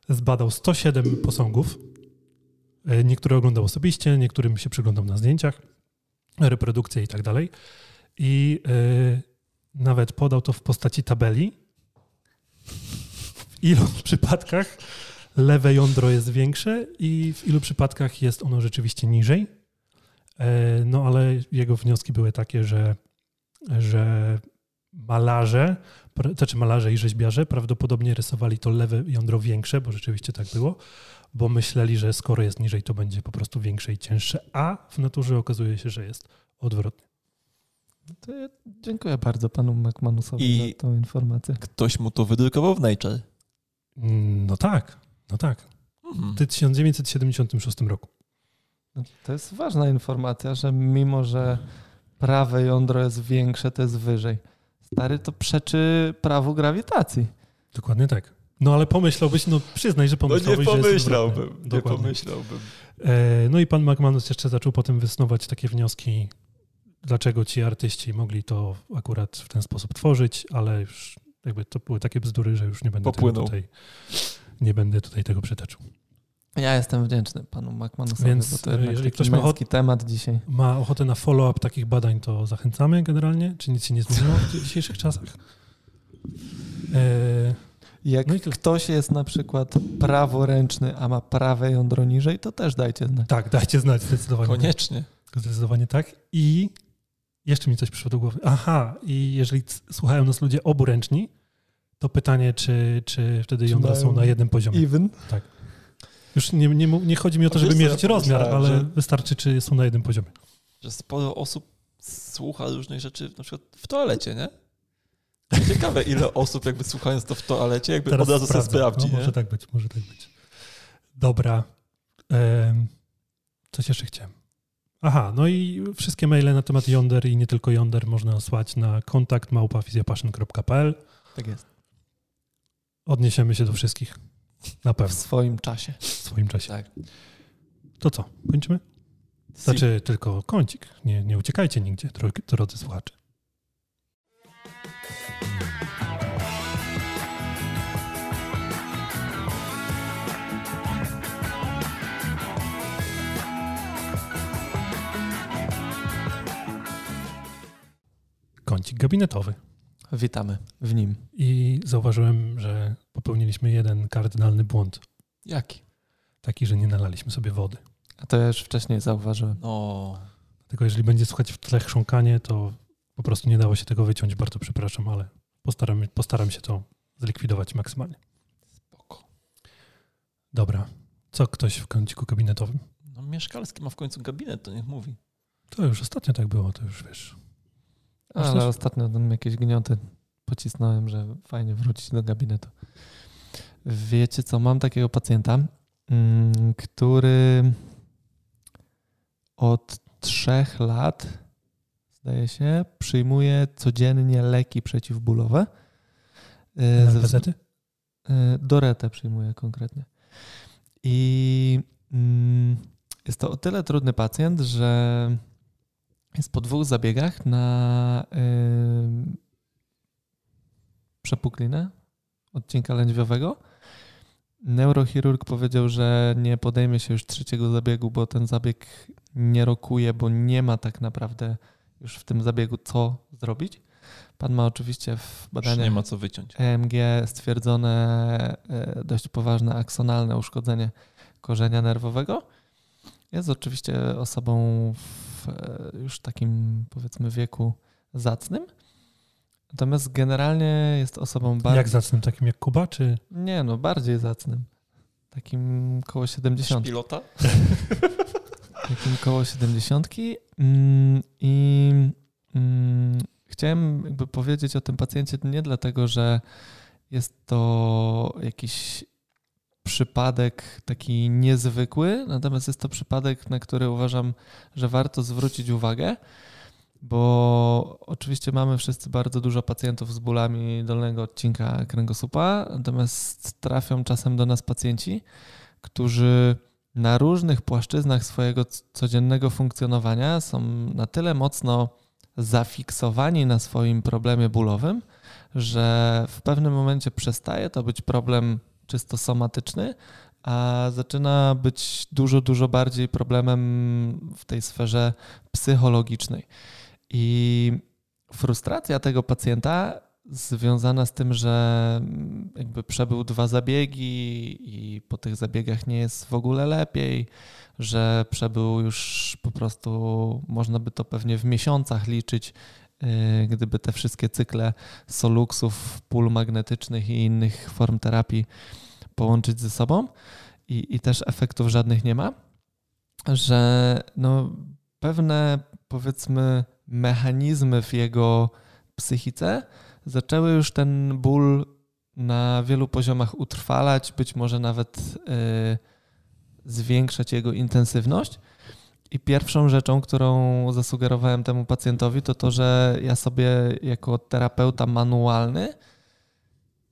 zbadał 107 posągów. E, niektóre oglądał osobiście, niektórym się przyglądał na zdjęciach, reprodukcje i tak dalej. I nawet podał to w postaci tabeli. W ilu *laughs* przypadkach lewe jądro jest większe i w ilu przypadkach jest ono rzeczywiście niżej. E, no ale jego wnioski były takie, że, że malarze, znaczy malarze i rzeźbiarze prawdopodobnie rysowali to lewe jądro większe, bo rzeczywiście tak było, bo myśleli, że skoro jest niżej, to będzie po prostu większe i cięższe, a w naturze okazuje się, że jest odwrotnie. To ja dziękuję bardzo panu McManusowi I za tą informację. Ktoś mu to wydrukował w Nature. No tak. No tak. Mhm. W 1976 roku. No, to jest ważna informacja, że mimo, że prawe jądro jest większe, to jest wyżej. Stary, to przeczy prawu grawitacji. Dokładnie tak. No ale pomyślałbyś, no przyznaj, że pomyślałbyś, no nie pomyślałbym, że jest Nie pomyślałbym. E, no i pan McManus jeszcze zaczął potem wysnuwać takie wnioski, dlaczego ci artyści mogli to akurat w ten sposób tworzyć, ale już jakby to były takie bzdury, że już nie będę tutaj nie będę tutaj tego przytaczył. Ja jestem wdzięczny panu McManusowi, Więc bo to jeżeli ktoś ma ochotę, temat dzisiaj. Ma ochotę na follow-up takich badań, to zachęcamy generalnie. Czy nic się nie zmieniło w dzisiejszych czasach? E... Jak no ktoś jest na przykład praworęczny, a ma prawe jądro niżej, to też dajcie znać. Tak, dajcie znać zdecydowanie. Koniecznie. Tak. Zdecydowanie tak. I jeszcze mi coś przyszło do głowy. Aha, i jeżeli słuchają nas ludzie oburęczni, to pytanie, czy, czy wtedy jądra są na jednym poziomie. Even? Tak. Już nie, nie, nie chodzi mi o to, żeby mierzyć rozmiar, ale że, wystarczy, czy są na jednym poziomie. Że sporo osób słucha różnych rzeczy, na przykład w toalecie, nie? Ciekawe, ile osób jakby słuchając to w toalecie, jakby Teraz od razu sobie sprawdzi. No, może tak być, może tak być. Dobra. Ehm, coś jeszcze chciałem. Aha, no i wszystkie maile na temat jąder i nie tylko jąder można słać na kontakt małpafizjapassion.pl. Tak jest. Odniesiemy się do wszystkich. Na pewno. W swoim czasie. W swoim czasie. Tak. To co? Kończymy? Znaczy tylko kącik. Nie, nie uciekajcie nigdzie, drodzy słuchacze. Kącik gabinetowy. Witamy w nim. I zauważyłem, że popełniliśmy jeden kardynalny błąd. Jaki? Taki, że nie nalaliśmy sobie wody. A to ja już wcześniej zauważyłem. O. Tylko jeżeli będzie słuchać w tle chrząkanie, to po prostu nie dało się tego wyciąć. Bardzo przepraszam, ale postaram, postaram się to zlikwidować maksymalnie. Spoko. Dobra. Co ktoś w kąciku gabinetowym? No mieszkalski ma w końcu gabinet, to niech mówi. To już ostatnio tak było, to już wiesz. Ale ostatnio tam jakieś gnioty pocisnąłem, że fajnie wrócić do gabinetu. Wiecie co, mam takiego pacjenta, mm, który od trzech lat, zdaje się, przyjmuje codziennie leki przeciwbólowe. Gazety? Y, Doretę przyjmuje konkretnie. I mm, jest to o tyle trudny pacjent, że jest po dwóch zabiegach na yy, przepuklinę odcinka lędźwiowego. Neurochirurg powiedział, że nie podejmie się już trzeciego zabiegu, bo ten zabieg nie rokuje, bo nie ma tak naprawdę już w tym zabiegu co zrobić. Pan ma oczywiście w badaniach nie ma co wyciąć. EMG stwierdzone e, dość poważne aksonalne uszkodzenie korzenia nerwowego. Jest oczywiście osobą w e, już takim powiedzmy wieku zacnym. Natomiast generalnie jest osobą bardzo. Jak zacnym? Takim jak Kuba, czy? Nie, no bardziej zacnym. Takim koło 70. Pilota? *laughs* Takim koło 70. Mm, I mm, chciałem jakby powiedzieć o tym pacjencie nie dlatego, że jest to jakiś przypadek taki niezwykły, natomiast jest to przypadek, na który uważam, że warto zwrócić uwagę, bo oczywiście mamy wszyscy bardzo dużo pacjentów z bólami dolnego odcinka kręgosłupa, natomiast trafią czasem do nas pacjenci, którzy na różnych płaszczyznach swojego codziennego funkcjonowania są na tyle mocno zafiksowani na swoim problemie bólowym, że w pewnym momencie przestaje to być problem czysto somatyczny, a zaczyna być dużo, dużo bardziej problemem w tej sferze psychologicznej. I frustracja tego pacjenta związana z tym, że jakby przebył dwa zabiegi i po tych zabiegach nie jest w ogóle lepiej, że przebył już po prostu, można by to pewnie w miesiącach liczyć, gdyby te wszystkie cykle soluksów, pól magnetycznych i innych form terapii połączyć ze sobą i, i też efektów żadnych nie ma, że no pewne powiedzmy mechanizmy w jego psychice zaczęły już ten ból na wielu poziomach utrwalać, być może nawet yy, zwiększać jego intensywność. I pierwszą rzeczą, którą zasugerowałem temu pacjentowi, to to, że ja sobie jako terapeuta manualny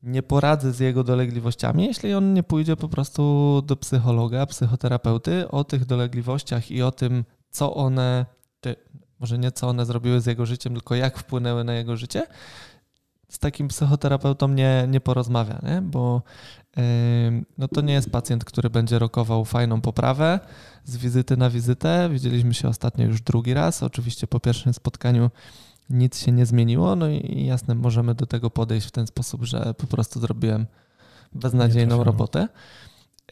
nie poradzę z jego dolegliwościami, jeśli on nie pójdzie po prostu do psychologa, psychoterapeuty o tych dolegliwościach i o tym, co one, czy może nie co one zrobiły z jego życiem, tylko jak wpłynęły na jego życie, z takim psychoterapeutą nie, nie porozmawia, nie? bo no to nie jest pacjent, który będzie rokował fajną poprawę z wizyty na wizytę. Widzieliśmy się ostatnio już drugi raz. Oczywiście po pierwszym spotkaniu nic się nie zmieniło, no i jasne, możemy do tego podejść w ten sposób, że po prostu zrobiłem beznadziejną robotę.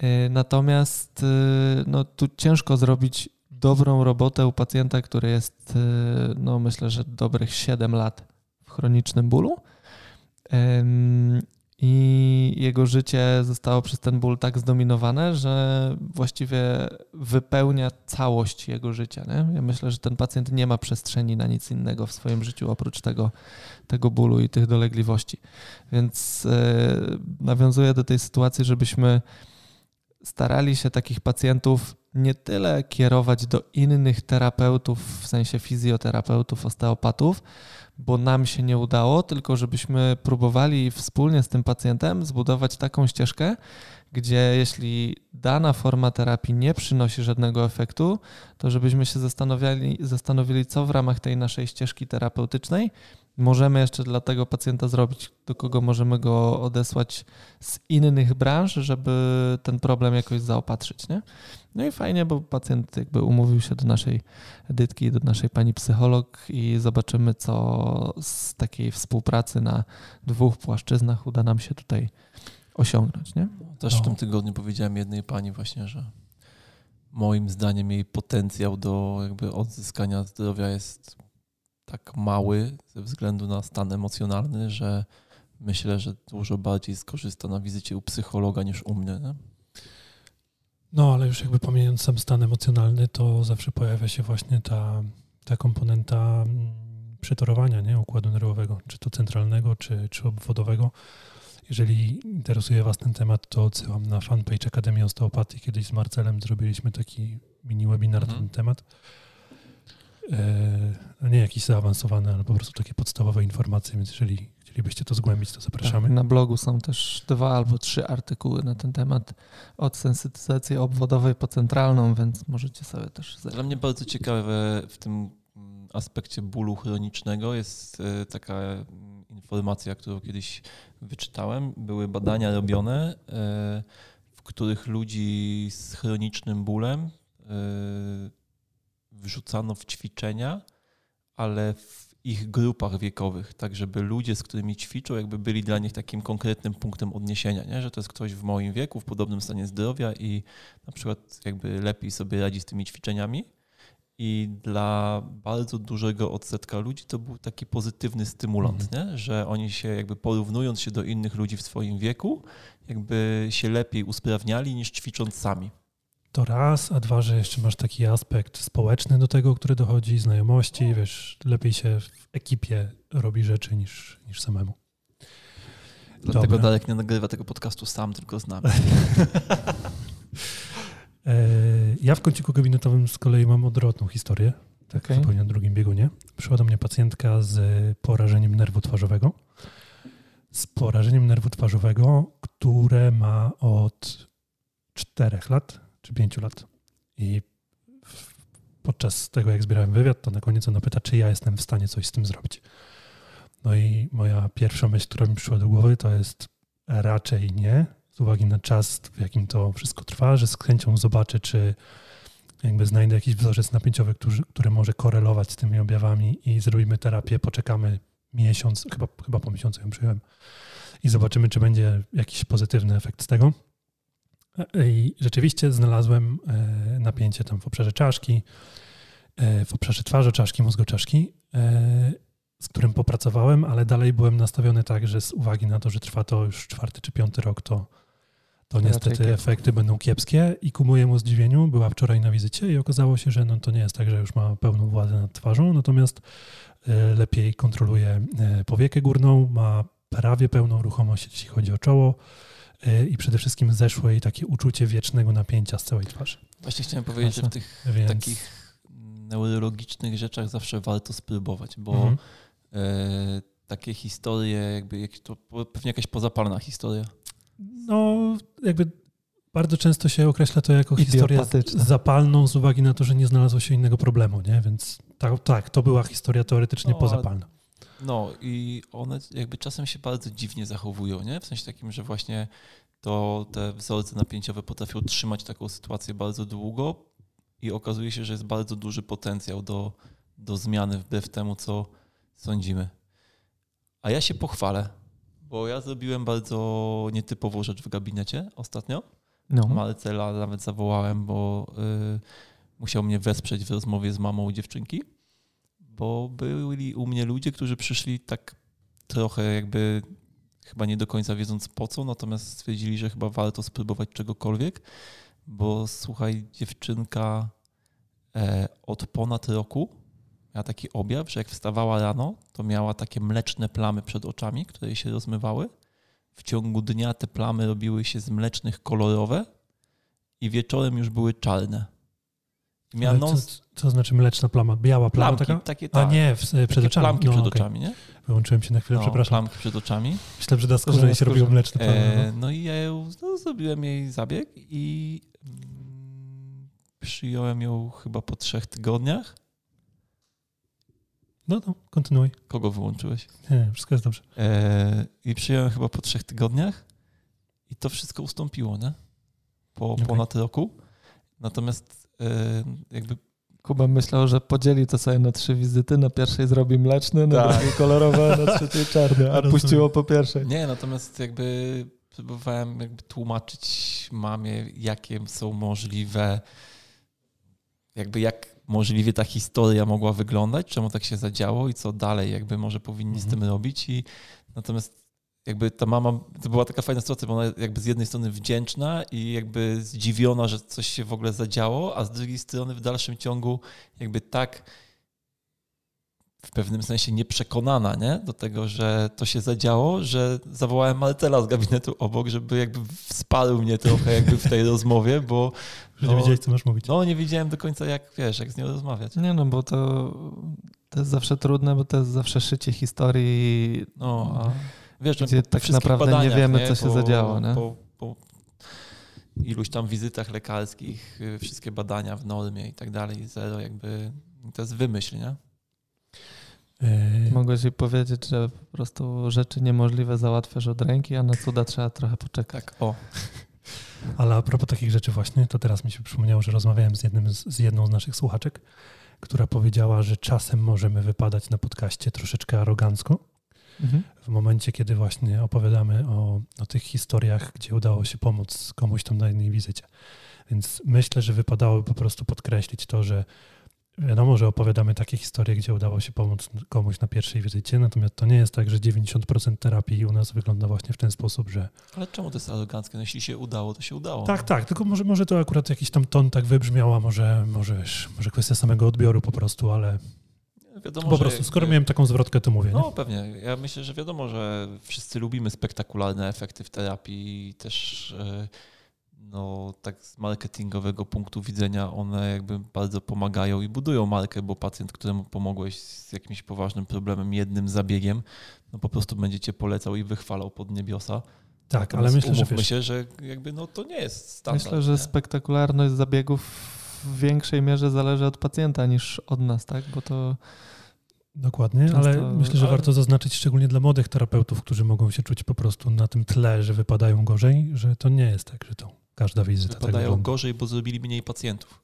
Yy, natomiast yy, no, tu ciężko zrobić dobrą robotę u pacjenta, który jest, yy, no myślę, że dobrych 7 lat w chronicznym bólu i jego życie zostało przez ten ból tak zdominowane, że właściwie wypełnia całość jego życia. Nie? Ja myślę, że ten pacjent nie ma przestrzeni na nic innego w swoim życiu oprócz tego, tego bólu i tych dolegliwości. Więc e, nawiązuję do tej sytuacji, żebyśmy starali się takich pacjentów nie tyle kierować do innych terapeutów, w sensie fizjoterapeutów, osteopatów, bo nam się nie udało, tylko żebyśmy próbowali wspólnie z tym pacjentem zbudować taką ścieżkę, gdzie jeśli dana forma terapii nie przynosi żadnego efektu, to żebyśmy się zastanowili, zastanowili, co w ramach tej naszej ścieżki terapeutycznej możemy jeszcze dla tego pacjenta zrobić, do kogo możemy go odesłać z innych branż, żeby ten problem jakoś zaopatrzyć. Nie? No i fajnie, bo pacjent jakby umówił się do naszej edytki, do naszej pani psycholog i zobaczymy, co z takiej współpracy na dwóch płaszczyznach uda nam się tutaj osiągnąć. Nie? Też w no. tym tygodniu powiedziałem jednej pani właśnie, że moim zdaniem jej potencjał do jakby odzyskania zdrowia jest tak mały ze względu na stan emocjonalny, że myślę, że dużo bardziej skorzysta na wizycie u psychologa niż u mnie. Nie? No, ale już jakby pomijając sam stan emocjonalny, to zawsze pojawia się właśnie ta, ta komponenta mm, przetorowania nie? układu nerwowego, czy to centralnego, czy, czy obwodowego. Jeżeli interesuje Was ten temat, to odsyłam na fanpage Akademii Osteopatii. Kiedyś z Marcelem zrobiliśmy taki mini webinar mhm. na ten temat. E, no nie jakiś zaawansowany, ale po prostu takie podstawowe informacje, więc jeżeli chcielibyście to zgłębić, to zapraszamy. Tak, na blogu są też dwa albo trzy artykuły na ten temat od sensytyzacji obwodowej po centralną, więc możecie sobie też... Dla mnie bardzo ciekawe w tym aspekcie bólu chronicznego jest e, taka informacja, którą kiedyś wyczytałem. Były badania robione, e, w których ludzi z chronicznym bólem wrzucano w ćwiczenia, ale w ich grupach wiekowych, tak żeby ludzie, z którymi ćwiczą, jakby byli dla nich takim konkretnym punktem odniesienia, nie? że to jest ktoś w moim wieku, w podobnym stanie zdrowia i na przykład jakby lepiej sobie radzi z tymi ćwiczeniami. I dla bardzo dużego odsetka ludzi to był taki pozytywny stymulant, mhm. nie? że oni się jakby porównując się do innych ludzi w swoim wieku, jakby się lepiej usprawniali niż ćwicząc sami. To raz, a dwa, że jeszcze masz taki aspekt społeczny do tego, który dochodzi, znajomości, wiesz, lepiej się w ekipie robi rzeczy niż, niż samemu. Dlatego Dobra. Darek nie nagrywa tego podcastu sam, tylko z nami. *laughs* E, ja w kąciku gabinetowym z kolei mam odwrotną historię, tak okay. zupełnie na drugim biegunie. Przyszła do mnie pacjentka z porażeniem nerwu twarzowego. Z porażeniem nerwu twarzowego, które ma od czterech lat czy pięciu lat. I podczas tego, jak zbierałem wywiad, to na koniec ona pyta, czy ja jestem w stanie coś z tym zrobić. No i moja pierwsza myśl, która mi przyszła do głowy, to jest raczej nie, z uwagi na czas, w jakim to wszystko trwa, że z chęcią zobaczę, czy jakby znajdę jakiś wzorzec napięciowy, który, który może korelować z tymi objawami i zrobimy terapię, poczekamy miesiąc, chyba, chyba po miesiącu ją przyjąłem i zobaczymy, czy będzie jakiś pozytywny efekt z tego. I rzeczywiście znalazłem e, napięcie tam w obszarze czaszki, e, w obszarze twarzy czaszki, mózgu czaszki, e, z którym popracowałem, ale dalej byłem nastawiony tak, że z uwagi na to, że trwa to już czwarty czy piąty rok, to, to niestety efekty będą kiepskie. I ku mojemu zdziwieniu była wczoraj na wizycie i okazało się, że no, to nie jest tak, że już ma pełną władzę nad twarzą, natomiast lepiej kontroluje powiekę górną, ma prawie pełną ruchomość, jeśli chodzi o czoło e, i przede wszystkim zeszło jej takie uczucie wiecznego napięcia z całej twarzy. Właśnie chciałem powiedzieć, że w tych Więc... takich neurologicznych rzeczach zawsze warto spróbować, bo mhm. e, takie historie, jakby jak to pewnie jakaś pozapalna historia. No, jakby bardzo często się określa to jako historię zapalną z uwagi na to, że nie znalazło się innego problemu, nie? Więc tak, tak to była historia teoretycznie no, pozapalna. No i one jakby czasem się bardzo dziwnie zachowują, nie? W sensie takim, że właśnie to te wzorce napięciowe potrafią trzymać taką sytuację bardzo długo i okazuje się, że jest bardzo duży potencjał do, do zmiany wbrew temu, co sądzimy. A ja się pochwalę, bo ja zrobiłem bardzo nietypową rzecz w gabinecie ostatnio. No. Marcela nawet zawołałem, bo y, musiał mnie wesprzeć w rozmowie z mamą dziewczynki bo byli u mnie ludzie, którzy przyszli tak trochę jakby chyba nie do końca wiedząc po co, natomiast stwierdzili, że chyba warto spróbować czegokolwiek, bo słuchaj, dziewczynka e, od ponad roku miała taki objaw, że jak wstawała rano, to miała takie mleczne plamy przed oczami, które się rozmywały. W ciągu dnia te plamy robiły się z mlecznych kolorowe i wieczorem już były czarne. Miała non... co, co znaczy mleczna plama? Biała plama plamki, taka? Takie, tak. A nie, w, przed oczami. Plamki no, przed okay. oczami, nie? Wyłączyłem się na chwilę, no, przepraszam. Plamki przed oczami. Myślałem, że na skórze się robiło mleczne plamy. E, no. no i ja ją, no, zrobiłem jej zabieg i mm, przyjąłem ją chyba po trzech tygodniach. No to kontynuuj. Kogo wyłączyłeś? Nie, wszystko jest dobrze. E, I przyjąłem chyba po trzech tygodniach i to wszystko ustąpiło, nie? Po okay. ponad roku. Natomiast jakby Kuba myślał, że podzieli to sobie na trzy wizyty. Na pierwszej zrobi mleczny, na tak. drugiej kolorowe, na *laughs* trzeciej czarne, a puściło po pierwszej. Nie, natomiast jakby próbowałem jakby tłumaczyć mamie, jakie są możliwe, jakby jak możliwie ta historia mogła wyglądać, czemu tak się zadziało i co dalej jakby może powinni mhm. z tym robić. I natomiast jakby ta mama, to była taka fajna sytuacja, bo ona jakby z jednej strony wdzięczna i jakby zdziwiona, że coś się w ogóle zadziało, a z drugiej strony w dalszym ciągu jakby tak w pewnym sensie nieprzekonana nie? do tego, że to się zadziało, że zawołałem Martela z gabinetu obok, żeby jakby wsparł mnie trochę jakby w tej *laughs* rozmowie, bo... Że nie no, wiedziałeś, co masz mówić. No, nie wiedziałem do końca, jak, wiesz, jak z nią rozmawiać. Nie no, bo to, to jest zawsze trudne, bo to jest zawsze szycie historii. No, a wiesz, gdzie tak naprawdę nie wiemy, nie? co się po, zadziało. Nie? Po, po iluś tam wizytach lekarskich, y, wszystkie badania w normie i tak dalej, zero jakby, to jest wymyśl, nie? Yy. Mogłeś jej powiedzieć, że po prostu rzeczy niemożliwe załatwiasz od ręki, a na cuda trzeba trochę poczekać. Tak, o. *laughs* Ale a propos takich rzeczy właśnie, to teraz mi się przypomniało, że rozmawiałem z, jednym, z jedną z naszych słuchaczek, która powiedziała, że czasem możemy wypadać na podcaście troszeczkę arogancko, Mhm. W momencie, kiedy właśnie opowiadamy o, o tych historiach, gdzie udało się pomóc komuś tam na jednej wizycie. Więc myślę, że wypadało po prostu podkreślić to, że wiadomo, że opowiadamy takie historie, gdzie udało się pomóc komuś na pierwszej wizycie, natomiast to nie jest tak, że 90% terapii u nas wygląda właśnie w ten sposób, że... Ale czemu to jest aroganckie? No jeśli się udało, to się udało. Tak, tak, tylko może, może to akurat jakiś tam ton tak wybrzmiał, a może, może, wiesz, może kwestia samego odbioru po prostu, ale wiadomo, po prostu, skoro miałem taką zwrotkę, to mówię. No nie? pewnie. Ja myślę, że wiadomo, że wszyscy lubimy spektakularne efekty w terapii i też e, no, tak z marketingowego punktu widzenia one jakby bardzo pomagają i budują markę, bo pacjent, któremu pomogłeś z jakimś poważnym problemem jednym zabiegiem, no po prostu będzie cię polecał i wychwalał pod niebiosa. Tak, ale myślę, że, wiesz, się, że jakby no to nie jest standard. Myślę, że nie? spektakularność zabiegów w większej mierze zależy od pacjenta niż od nas, tak? Bo to Dokładnie, Często, ale myślę, że warto zaznaczyć szczególnie dla młodych terapeutów, którzy mogą się czuć po prostu na tym tle, że wypadają gorzej, że to nie jest tak, że to każda wizyta tak Wypadają tak gorzej, bo zrobili mniej pacjentów.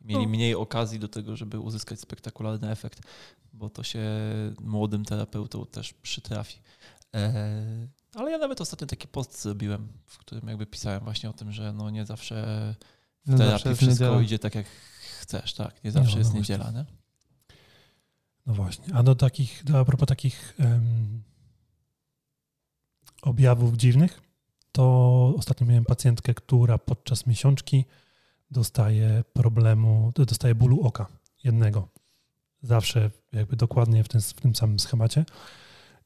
Mieli no. mniej okazji do tego, żeby uzyskać spektakularny efekt, bo to się młodym terapeutom też przytrafi. E, ale ja nawet ostatnio taki post zrobiłem, w którym jakby pisałem właśnie o tym, że no nie zawsze w no terapii zawsze wszystko niedziela. idzie tak, jak chcesz, tak? Nie zawsze no, jest no niedziela, nie? No właśnie. A do takich, do, a propos takich um, objawów dziwnych, to ostatnio miałem pacjentkę, która podczas miesiączki dostaje problemu, dostaje bólu oka jednego. Zawsze jakby dokładnie w tym, w tym samym schemacie.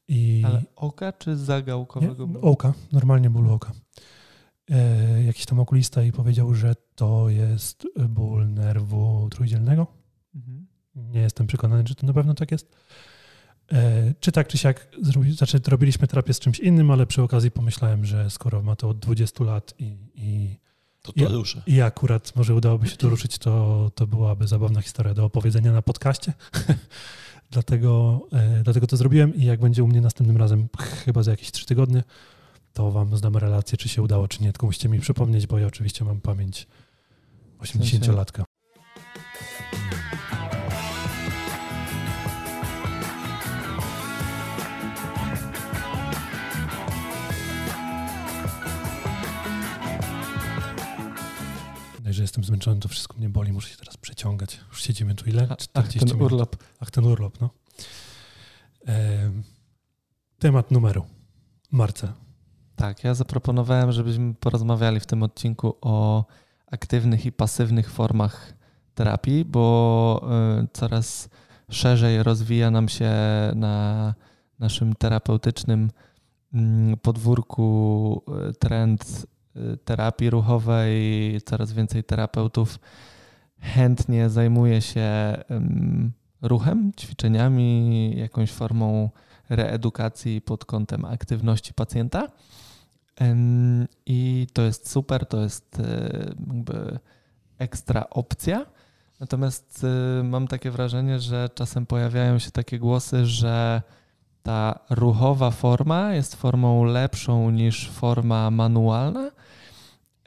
I Ale oka czy zagałkowego bólu? Oka, normalnie bólu oka. E, jakiś tam okulista i powiedział, że to jest ból nerwu trójdzielnego. Mhm. Nie jestem przekonany, czy to na pewno tak jest. E, czy tak, czy siak, znaczy robiliśmy terapię z czymś innym, ale przy okazji pomyślałem, że skoro ma to od 20 lat i, i to to ruszy. I akurat może udałoby się to ruszyć, to, to byłaby zabawna historia do opowiedzenia na podcaście. *laughs* dlatego, e, dlatego to zrobiłem i jak będzie u mnie następnym razem, chyba za jakieś trzy tygodnie, to wam zdam relację, czy się udało, czy nie. Tylko musicie mi przypomnieć, bo ja oczywiście mam pamięć 80-latka. że jestem zmęczony, to wszystko mnie boli, muszę się teraz przeciągać. Już siedzimy tu ile? 40 Ach, ten minut. urlop. Ach, ten urlop, no. E, temat numeru. Marce. Tak, ja zaproponowałem, żebyśmy porozmawiali w tym odcinku o aktywnych i pasywnych formach terapii, bo y, coraz szerzej rozwija nam się na naszym terapeutycznym mm, podwórku y, trend terapii ruchowej, coraz więcej terapeutów chętnie zajmuje się ruchem, ćwiczeniami, jakąś formą reedukacji pod kątem aktywności pacjenta. I to jest super, to jest e, jakby ekstra opcja. Natomiast e, mam takie wrażenie, że czasem pojawiają się takie głosy, że ta ruchowa forma jest formą lepszą niż forma manualna,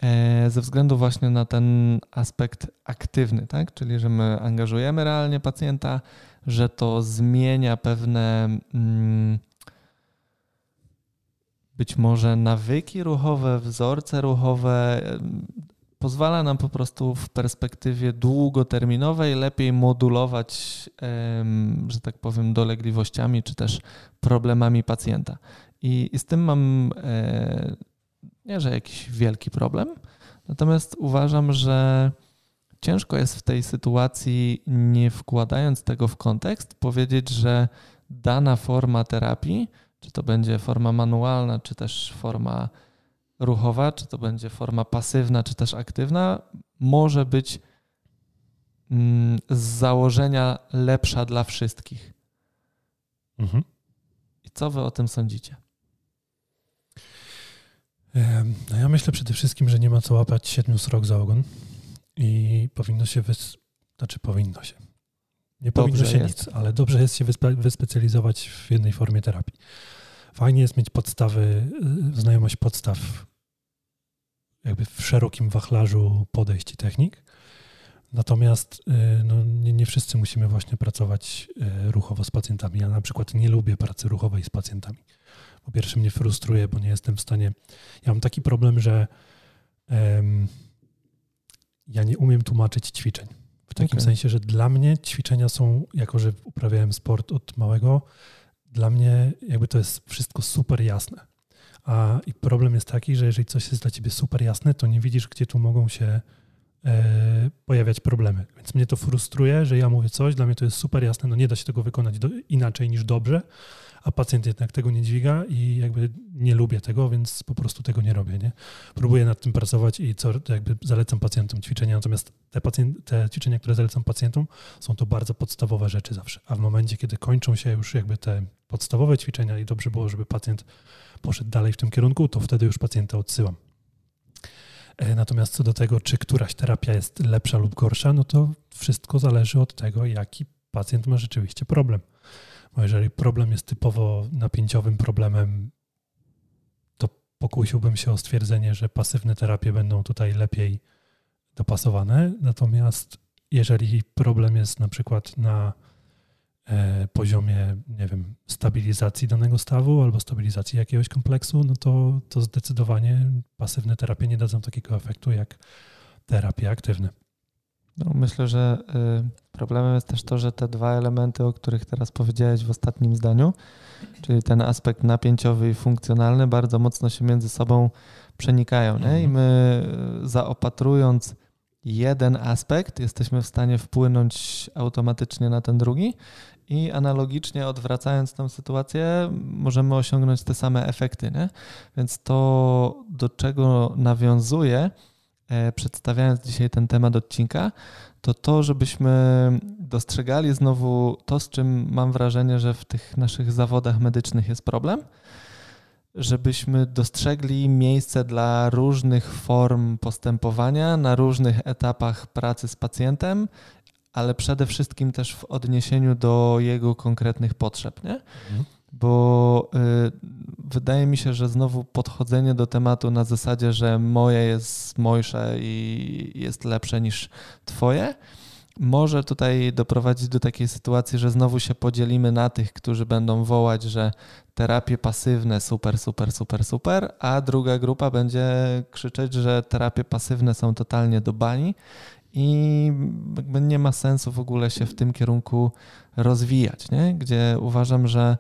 e, ze względu właśnie na ten aspekt aktywny, tak? czyli że my angażujemy realnie pacjenta, że to zmienia pewne mm, być może nawyki ruchowe, wzorce ruchowe, pozwala nam po prostu w perspektywie długoterminowej lepiej modulować, że tak powiem, dolegliwościami czy też problemami pacjenta. I, z tym mam e, nie, że jakiś wielki problem, natomiast uważam, że ciężko jest w tej sytuacji, nie wkładając tego w kontekst, powiedzieć, że dana forma terapii, czy to będzie forma manualna, czy też forma ruchowa, czy to będzie forma pasywna, czy też aktywna, może być mm, z założenia lepsza dla wszystkich. Mhm. I co wy o tym sądzicie? No ja myślę przede wszystkim, że nie ma co łapać siedmiu srok za ogon i powinno się, wys... znaczy powinno się, nie dobrze powinno się jest. nic, ale dobrze jest się wyspe... wyspecjalizować w jednej formie terapii. Fajnie jest mieć podstawy, y, znajomość podstaw jakby w szerokim wachlarzu podejść i technik. Natomiast y, no, nie, nie wszyscy musimy właśnie pracować y, ruchowo z pacjentami. Ja na przykład nie lubię pracy ruchowej z pacjentami. Po pierwsze mnie frustruje, bo nie jestem w stanie. Ja mam taki problem, że um, ja nie umiem tłumaczyć ćwiczeń. W takim okay. sensie, że dla mnie ćwiczenia są, jako że uprawiałem sport od małego, dla mnie jakby to jest wszystko super jasne. A i problem jest taki, że jeżeli coś jest dla ciebie super jasne, to nie widzisz, gdzie tu mogą się e, pojawiać problemy. Więc mnie to frustruje, że ja mówię coś, dla mnie to jest super jasne, no nie da się tego wykonać do, inaczej niż dobrze, a pacjent jednak tego nie dźwiga i jakby nie lubię tego, więc po prostu tego nie robię. Nie? Próbuję nad tym pracować i co jakby zalecam pacjentom ćwiczenia, natomiast te, pacjent, te ćwiczenia, które zalecam pacjentom, są to bardzo podstawowe rzeczy zawsze. A w momencie, kiedy kończą się już jakby te podstawowe ćwiczenia i dobrze było, żeby pacjent poszedł dalej w tym kierunku, to wtedy już pacjenta odsyłam. E, natomiast co do tego, czy któraś terapia jest lepsza lub gorsza, no to wszystko zależy od tego, jaki pacjent ma rzeczywiście problem. Bo jeżeli problem jest typowo napięciowym problemem, to pokusiłbym się o stwierdzenie, że pasywne terapie będą tutaj lepiej dopasowane. Natomiast jeżeli problem jest na przykład na e, poziomie, nie wiem, stabilizacji danego stawu albo stabilizacji jakiegoś kompleksu, no to, to zdecydowanie pasywne terapie nie dadzą takiego efektu jak terapie aktywne. No, myślę, że y, problemem jest też to, że te dwa elementy, o których teraz powiedziałeś w ostatnim zdaniu, czyli ten aspekt napięciowy i funkcjonalny, bardzo mocno się między sobą przenikają. Nie? I mhm. my y, zaopatrując jeden aspekt, jesteśmy w stanie wpłynąć automatycznie na ten drugi i analogicznie odwracając tę sytuację, możemy osiągnąć te same efekty. Nie? Więc to, do czego nawiązuje, przedstawiając dzisiaj ten temat odcinka, to to, żebyśmy dostrzegali znowu to, z czym mam wrażenie, że w tych naszych zawodach medycznych jest problem, żebyśmy dostrzegli miejsce dla różnych form postępowania na różnych etapach pracy z pacjentem, ale przede wszystkim też w odniesieniu do jego konkretnych potrzeb. Nie? Mhm bo y, wydaje mi się, że znowu podchodzenie do tematu na zasadzie, że moje jest mojsze i jest lepsze niż twoje, może tutaj doprowadzić do takiej sytuacji, że znowu się podzielimy na tych, którzy będą wołać, że terapie pasywne super, super, super, super, a druga grupa będzie krzyczeć, że terapie pasywne są totalnie do bani i nie ma sensu w ogóle się w tym kierunku rozwijać, nie? gdzie uważam, że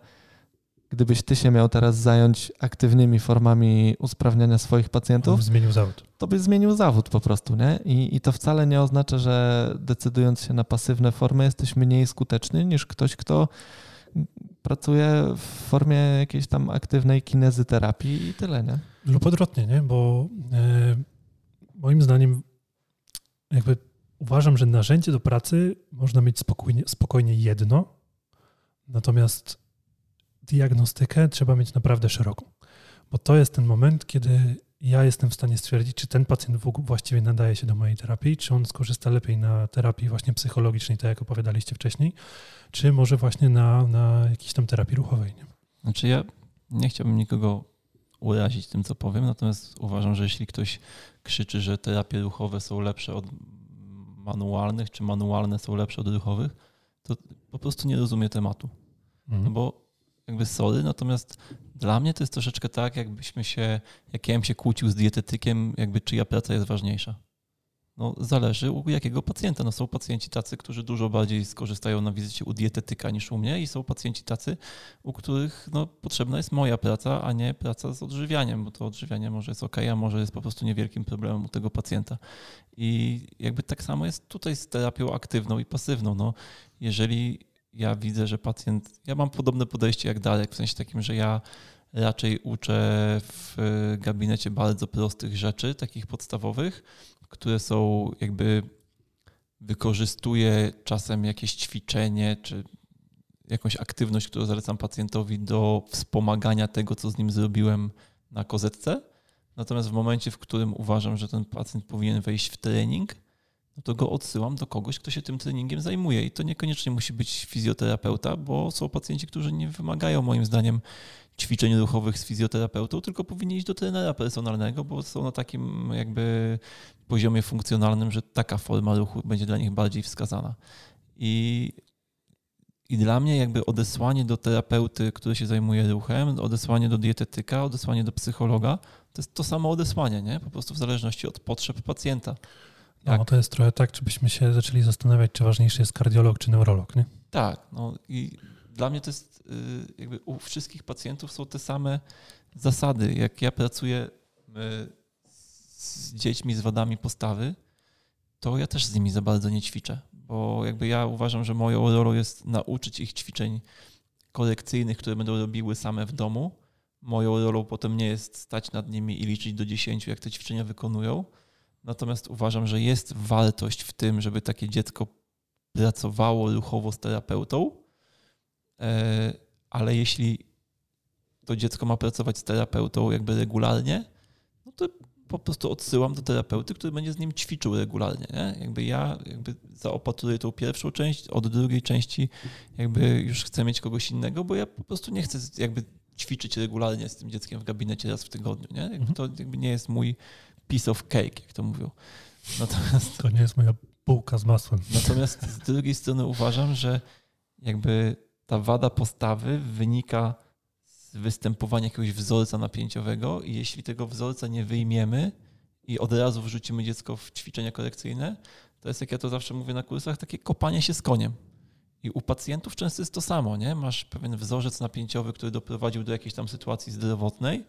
gdybyś ty się miał teraz zająć aktywnymi formami usprawniania swoich pacjentów, zmienił zawód. To byś zmienił zawód po prostu, nie? I, I to wcale nie oznacza, że decydując się na pasywne formy, jesteś mniej skuteczny niż ktoś, kto pracuje w formie jakiejś tam aktywnej kinezyterapii i tyle, nie? Lub odwrotnie, nie? Bo e, moim zdaniem jakby uważam, że narzędzie do pracy można mieć spokojnie, spokojnie jedno, natomiast diagnostykę trzeba mieć naprawdę szeroką, bo to jest ten moment, kiedy ja jestem w stanie stwierdzić, czy ten pacjent właściwie nadaje się do mojej terapii, czy on skorzysta lepiej na terapii właśnie psychologicznej, tak jak opowiadaliście wcześniej, czy może właśnie na, na jakiejś tam terapii ruchowej. Nie? Znaczy ja nie chciałbym nikogo urazić tym, co powiem, natomiast uważam, że jeśli ktoś krzyczy, że terapie ruchowe są lepsze od manualnych, czy manualne są lepsze od ruchowych, to po prostu nie rozumie tematu. Mhm. No bo jakby sorry, natomiast dla mnie to jest troszeczkę tak, jakbyśmy się, jak ja bym się kłócił z dietetykiem, jakby czyja praca jest ważniejsza. No, zależy u jakiego pacjenta. No, są pacjenci tacy, którzy dużo bardziej skorzystają na wizycie u dietetyka niż u mnie i są pacjenci tacy, u których no, potrzebna jest moja praca, a nie praca z odżywianiem, bo to odżywianie może jest ok, a może jest po prostu niewielkim problemem u tego pacjenta. I jakby tak samo jest tutaj z terapią aktywną i pasywną. No, jeżeli ja widzę, że pacjent, ja mam podobne podejście jak Darek, w sensie takim, że ja raczej uczę w gabinecie bardzo prostych rzeczy, takich podstawowych, które są jakby wykorzystuję czasem jakieś ćwiczenie czy jakąś aktywność, którą zalecam pacjentowi do wspomagania tego, co z nim zrobiłem na kozetce. Natomiast w momencie, w którym uważam, że ten pacjent powinien wejść w trening, no to go odsyłam do kogoś, kto się tym treningiem zajmuje. I to niekoniecznie musi być fizjoterapeuta, bo są pacjenci, którzy nie wymagają moim zdaniem ćwiczeń ruchowych z fizjoterapeutą, tylko powinni iść do trenera personalnego, bo są na takim jakby poziomie funkcjonalnym, że taka forma ruchu będzie dla nich bardziej wskazana. I, i dla mnie jakby odesłanie do terapeuty, który się zajmuje ruchem, odesłanie do dietetyka, odesłanie do psychologa, to jest to samo odesłanie, nie? Po prostu w zależności od potrzeb pacjenta. No, to jest trochę tak, żebyśmy się zaczęli zastanawiać, czy ważniejszy jest kardiolog, czy neurolog, nie? Tak, no i dla mnie to jest y, jakby u wszystkich pacjentów są te same zasady. Jak ja pracuję z dziećmi z wadami postawy, to ja też z nimi za bardzo nie ćwiczę, bo jakby ja uważam, że moją rolą jest nauczyć ich ćwiczeń korekcyjnych, które będą robiły same w domu. Moją rolą potem nie jest stać nad nimi i liczyć do 10, jak te ćwiczenia wykonują. Natomiast uważam, że jest wartość w tym, żeby takie dziecko pracowało ruchowo z terapeutą, e, ale jeśli to dziecko ma pracować z terapeutą jakby regularnie, no to po prostu odsyłam do terapeuty, który będzie z nim ćwiczył regularnie. Nie? Jakby ja jakby zaopatruję tą pierwszą część, od drugiej części jakby już chcę mieć kogoś innego, bo ja po prostu nie chcę jakby ćwiczyć regularnie z tym dzieckiem w gabinecie raz w tygodniu. Nie? Jakby to jakby nie jest mój piece of cake, jak to mówią. Natomiast, to nie jest moja bułka z masłem. Natomiast z drugiej strony uważam, że jakby ta wada postawy wynika z występowania jakiegoś wzorca napięciowego i jeśli tego wzorca nie wyjmiemy i od razu wrzucimy dziecko w ćwiczenia korekcyjne, to jest, jak ja to zawsze mówię na kursach, takie kopanie się z koniem. I u pacjentów często jest to samo, nie? Masz pewien wzorzec napięciowy, który doprowadził do jakiejś tam sytuacji zdrowotnej.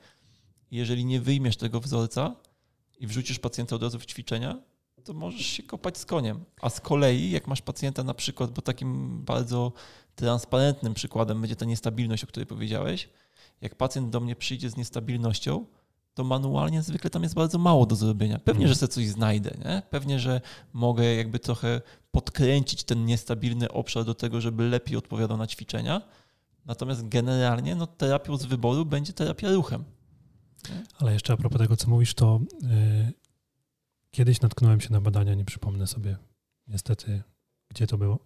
I jeżeli nie wyjmiesz tego wzorca i wrzucisz pacjenta od razu w ćwiczenia, to możesz się kopać z koniem. A z kolei, jak masz pacjenta na przykład, bo takim bardzo transparentnym przykładem będzie ta niestabilność, o której powiedziałeś, jak pacjent do mnie przyjdzie z niestabilnością, to manualnie zwykle tam jest bardzo mało do zrobienia. Pewnie, że sobie coś znajdę, nie? Pewnie, że mogę jakby trochę podkręcić ten niestabilny obszar do tego, żeby lepiej odpowiadał na ćwiczenia. Natomiast generalnie no, terapią z wyboru będzie terapia ruchem. Ale jeszcze a propos tego, co mówisz, to yy, kiedyś natknąłem się na badania, nie przypomnę sobie niestety, gdzie to było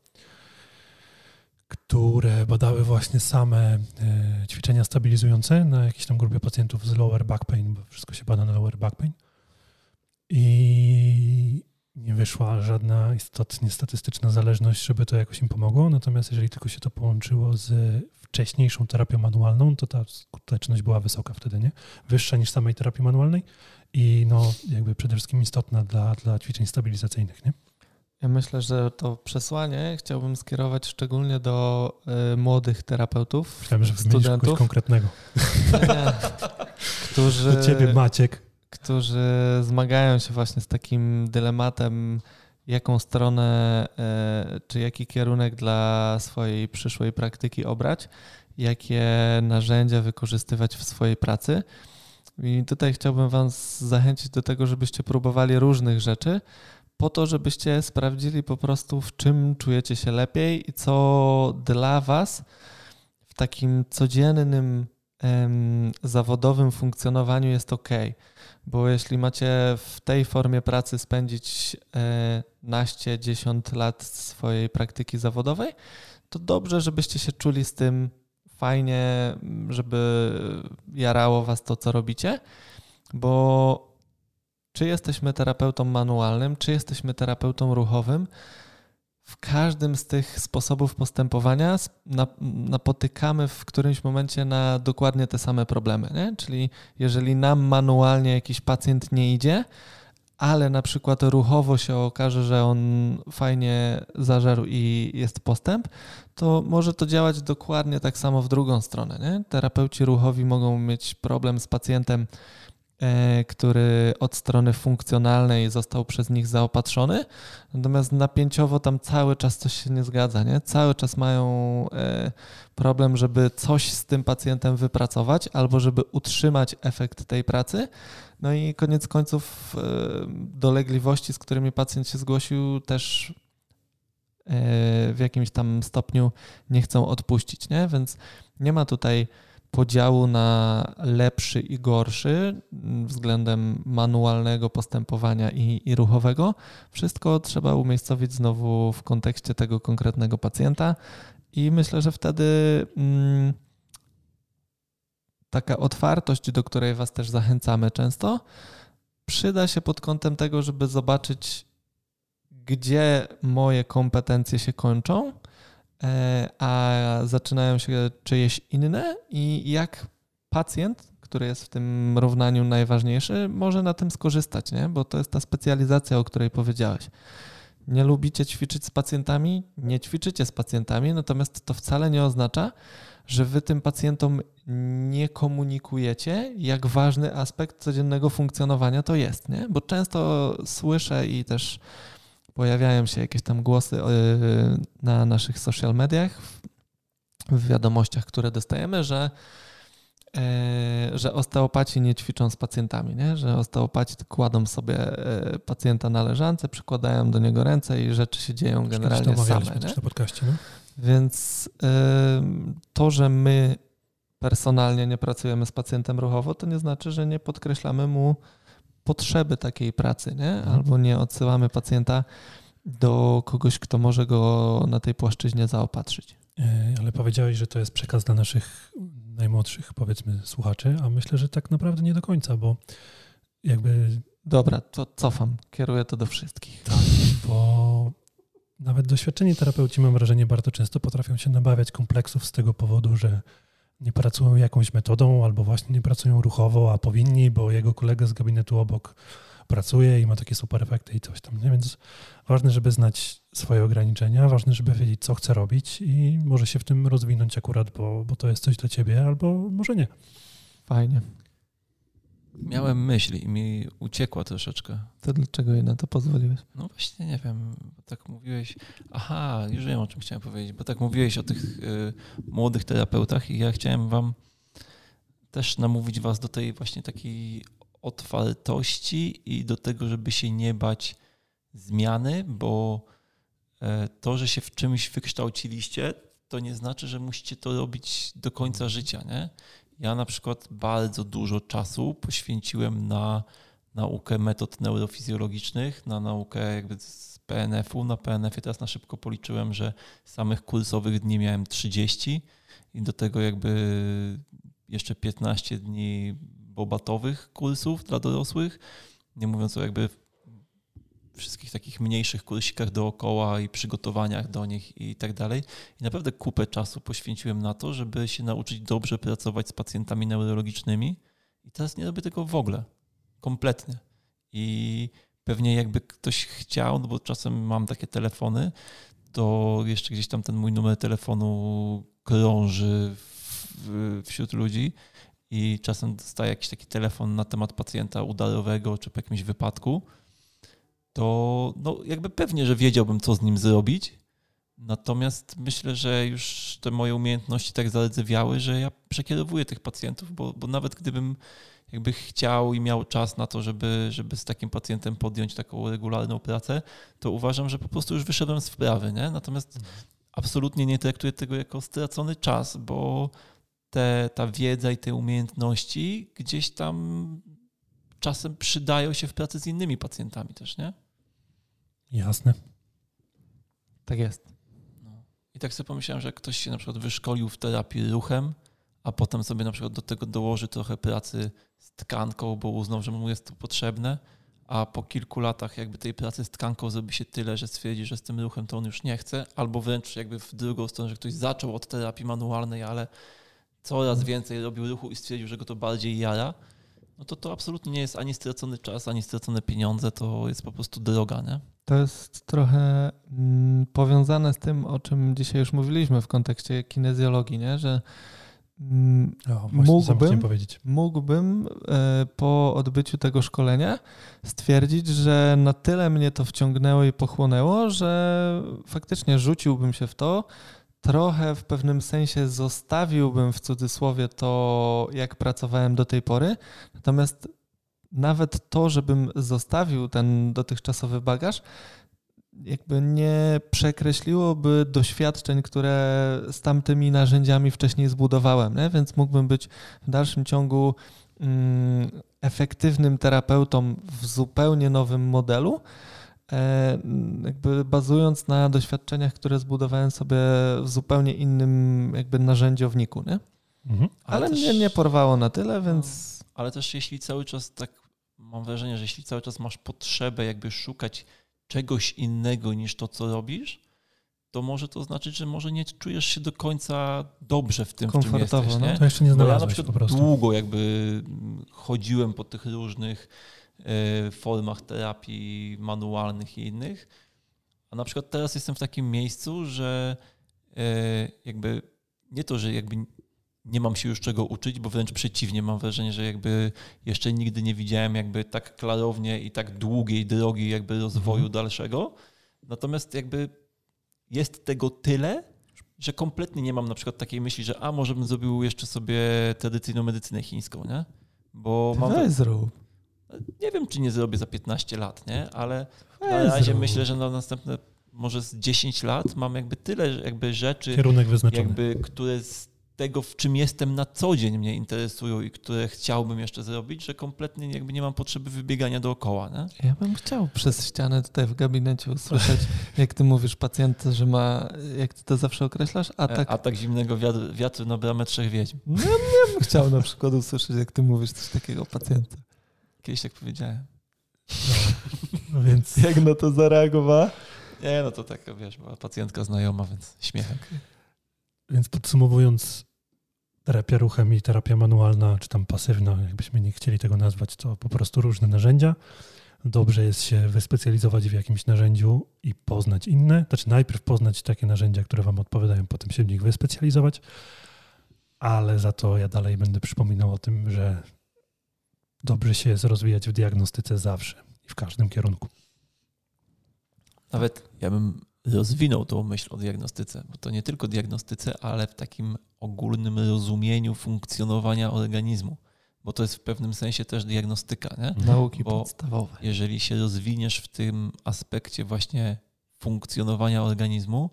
które badały właśnie same e, ćwiczenia stabilizujące na jakiejś tam grupie pacjentów z lower back pain, bo wszystko się bada na lower back pain. I nie wyszła żadna istotnie statystyczna zależność, żeby to jakoś im pomogło. Natomiast jeżeli tylko się to połączyło z wcześniejszą terapią manualną, to ta skuteczność była wysoka wtedy, nie? Wyższa niż samej terapii manualnej i no jakby przede wszystkim istotna dla, dla ćwiczeń stabilizacyjnych, nie? Ja myślę, że to przesłanie chciałbym skierować szczególnie do y, młodych terapeutów, Myślałem, że studentów. kogoś konkretnego. *laughs* Nie, *laughs* którzy, do ciebie Maciek. Którzy zmagają się właśnie z takim dylematem, jaką stronę, y, czy jaki kierunek dla swojej przyszłej praktyki obrać, jakie narzędzia wykorzystywać w swojej pracy. I tutaj chciałbym Was zachęcić do tego, żebyście próbowali różnych rzeczy, po to, żebyście sprawdzili po prostu, w czym czujecie się lepiej i co dla Was w takim codziennym em, zawodowym funkcjonowaniu jest ok. Bo jeśli macie w tej formie pracy spędzić e, naście, dziesiąt lat swojej praktyki zawodowej, to dobrze, żebyście się czuli z tym fajnie, żeby jarało Was to, co robicie, bo czy jesteśmy terapeutą manualnym, czy jesteśmy terapeutą ruchowym, w każdym z tych sposobów postępowania napotykamy w którymś momencie na dokładnie te same problemy. Nie? Czyli jeżeli nam manualnie jakiś pacjent nie idzie, ale na przykład ruchowo się okaże, że on fajnie zażarł i jest postęp, to może to działać dokładnie tak samo w drugą stronę. Nie? Terapeuci ruchowi mogą mieć problem z pacjentem, który od strony funkcjonalnej został przez nich zaopatrzony, natomiast napięciowo tam cały czas coś się nie zgadza, nie? Cały czas mają e, problem, żeby coś z tym pacjentem wypracować albo żeby utrzymać efekt tej pracy. No i koniec końców e, dolegliwości, z którymi pacjent się zgłosił, też w jakimś tam stopniu nie chcą odpuścić, nie? Więc nie ma tutaj podziału na lepszy i gorszy względem manualnego postępowania i, i, ruchowego. Wszystko trzeba umiejscowić znowu w kontekście tego konkretnego pacjenta i myślę, że wtedy mm, taka otwartość, do której Was też zachęcamy często, przyda się pod kątem tego, żeby zobaczyć, gdzie moje kompetencje się kończą a zaczynają się czyjeś inne i jak pacjent, który jest w tym równaniu najważniejszy, może na tym skorzystać, nie? bo to jest ta specjalizacja, o której powiedziałeś. Nie lubicie ćwiczyć z pacjentami, nie ćwiczycie z pacjentami, natomiast to wcale nie oznacza, że wy tym pacjentom nie komunikujecie, jak ważny aspekt codziennego funkcjonowania to jest, nie? Bo często słyszę i też pojawiają się jakieś tam głosy na naszych social mediach, w wiadomościach, które dostajemy, że E, że osteopaci nie ćwiczą z pacjentami, nie? że osteopaci kładą sobie e, pacjenta na leżance, przykładają do niego ręce i rzeczy się dzieją generalnie same. Nie? Na podcaście, no? Więc to, że my personalnie nie pracujemy z pacjentem ruchowo, to nie znaczy, że nie podkreślamy mu potrzeby takiej pracy, nie? Mhm. albo nie odsyłamy pacjenta do kogoś, kto może go na tej płaszczyźnie zaopatrzyć. Ale powiedziałeś, że to jest przekaz dla naszych najmłodszych, powiedzmy, słuchaczy, a myślę, że tak naprawdę nie do końca, bo jakby. Dobra, to cofam, kieruję to do wszystkich. Tak, bo nawet doświadczeni terapeuci, mam wrażenie, bardzo często potrafią się nabawiać kompleksów z tego powodu, że nie pracują jakąś metodą albo właśnie nie pracują ruchowo, a powinni, bo jego kolega z gabinetu obok pracuje i ma takie super efekty i coś tam. Nie? Więc ważne, żeby znać swoje ograniczenia, ważne, żeby wiedzieć, co chce robić i może się w tym rozwinąć akurat, bo, bo to jest coś dla ciebie, albo może nie. Fajnie. Miałem myśl i mi uciekła troszeczkę. To dlaczego jej na to pozwoliłeś? No właśnie, nie wiem, tak mówiłeś. Aha, już wiem o czym chciałem powiedzieć, bo tak mówiłeś o tych y, młodych terapeutach i ja chciałem wam też namówić was do tej właśnie takiej otwartości i do tego, żeby się nie bać zmiany, bo e, to, że się w czymś wykształciliście, to nie znaczy, że musicie to robić do końca życia. Nie? Ja na przykład bardzo dużo czasu poświęciłem na naukę metod neurofizjologicznych, na naukę jakby z PNF-u. Na PNF-ie teraz na szybko policzyłem, że samych kursowych dni miałem 30 i do tego jakby jeszcze 15 dni bobatowych kursów dla dorosłych, nie mówiąc o jakby wszystkich takich mniejszych kursikach dookoła i przygotowaniach do nich i tak dalej. I naprawdę kupę czasu poświęciłem na to, żeby się nauczyć dobrze pracować z pacjentami neurologicznymi. I teraz nie robię tego w ogóle. Kompletnie. I pewnie jakby ktoś chciał, no bo czasem mam takie telefony, to jeszcze gdzieś tam ten mój numer telefonu krąży w, wśród ludzi i czasem dostaję jakiś taki telefon na temat pacjenta udarowego czy po jakimś wypadku, to no jakby pewnie, że wiedziałbym, co z nim zrobić. Natomiast myślę, że już te moje umiejętności tak zaledzewiały, że ja przekierowuję tych pacjentów, bo, bo nawet gdybym jakby chciał i miał czas na to, żeby, żeby z takim pacjentem podjąć taką regularną pracę, to uważam, że po prostu już wyszedłem z wprawy. Nie? Natomiast absolutnie nie traktuję tego jako stracony czas, bo te, ta wiedza i te umiejętności gdzieś tam czasem przydają się w pracy z innymi pacjentami też, nie? Jasne. Tak jest. No. I tak sobie pomyślałem, że ktoś się na przykład wyszkolił w terapii ruchem, a potem sobie na przykład do tego dołoży trochę pracy z tkanką, bo uznał, że mu jest to potrzebne, a po kilku latach jakby tej pracy z tkanką zrobi się tyle, że stwierdzi, że z tym ruchem to on już nie chce, albo wręcz jakby w drugą stronę, że ktoś zaczął od terapii manualnej, ale coraz więcej robił ruchu i stwierdził, że go to bardziej jara, no to to absolutnie nie jest ani stracony czas, ani stracone pieniądze, to jest po prostu droga, nie? To jest trochę mm, powiązane z tym, o czym dzisiaj już mówiliśmy w kontekście kinezjologii, nie? że mm, o, mógłbym, mógłbym e, po odbyciu tego szkolenia stwierdzić, że na tyle mnie to wciągnęło i pochłonęło, że faktycznie rzuciłbym się w to, trochę w pewnym sensie zostawiłbym w cudzysłowie to, jak pracowałem do tej pory. Natomiast nawet to, żebym zostawił ten dotychczasowy bagaż, jakby nie przekreśliłoby doświadczeń, które z tamtymi narzędziami wcześniej zbudowałem, nie? więc mógłbym być w dalszym ciągu mm, efektywnym terapeutą w zupełnie nowym modelu, jakby bazując na doświadczeniach, które zbudowałem sobie w zupełnie innym jakby narzędziowniku, nie? Mhm. Ale, ale też, mnie nie porwało na tyle, więc... No, ale też jeśli cały czas tak, mam wrażenie, że jeśli cały czas masz potrzebę jakby szukać czegoś innego niż to, co robisz, to może to znaczyć, że może nie czujesz się do końca dobrze w tym, w czym jesteś. No. Nie? To jeszcze nie znalazłeś ja na przykład po prostu. długo jakby chodziłem po tych różnych formach terapii manualnych i innych. A na przykład teraz jestem w takim miejscu, że y, jakby nie to, że jakby nie mam się już czego uczyć, bo wręcz przeciwnie, mam wrażenie, że jakby jeszcze nigdy nie widziałem jakby tak klarownie i tak długiej drogi jakby rozwoju mhm. dalszego. Natomiast jakby jest tego tyle, że kompletnie nie mam na przykład takiej myśli, że a może bym zrobił jeszcze sobie tradycyjną medycynę chińską, nie? Bo mam. Weź zrób. Nie wiem, czy nie zrobię za 15 lat, nie? Ale na razie myślę, że na następne może z 10 lat mam jakby tyle jakby rzeczy, Kierunek wyznaczony. jakby, które z tego, w czym jestem na co dzień mnie interesują i które chciałbym jeszcze zrobić, że kompletnie jakby nie mam potrzeby wybiegania dookoła, nie? Ja bym chciał przez ścianę tutaj w gabinecie usłyszeć, jak ty mówisz pacjent, że ma, jak ty to zawsze określasz, atak. Atak zimnego wiatru, wiatru na bramę trzech wiedźm. No ja bym chciał na przykład usłyszeć, jak ty mówisz coś takiego pacjenta. Kiedyś tak powiedziałem. No więc *laughs* Jak na to zareagowała? Nie, no to tak, wiesz, była pacjentka znajoma, więc śmiechem. Więc podsumowując, terapia ruchem i terapia manualna, czy tam pasywna, jakbyśmy nie chcieli tego nazwać, to po prostu różne narzędzia. Dobrze jest się wyspecjalizować w jakimś narzędziu i poznać inne. Znaczy najpierw poznać takie narzędzia, które Wam odpowiadają, potem się w nich wyspecjalizować. Ale za to ja dalej będę przypominał o tym, że dobrze się jest rozwijać w diagnostyce zawsze i w każdym kierunku. Nawet ja bym rozwinął tą myśl o diagnostyce, bo to nie tylko diagnostyce, ale w takim ogólnym rozumieniu funkcjonowania organizmu, bo to jest w pewnym sensie też diagnostyka, nie? Nauki Bo- podstawowe. Jeżeli się rozwiniesz w tym aspekcie właśnie funkcjonowania organizmu,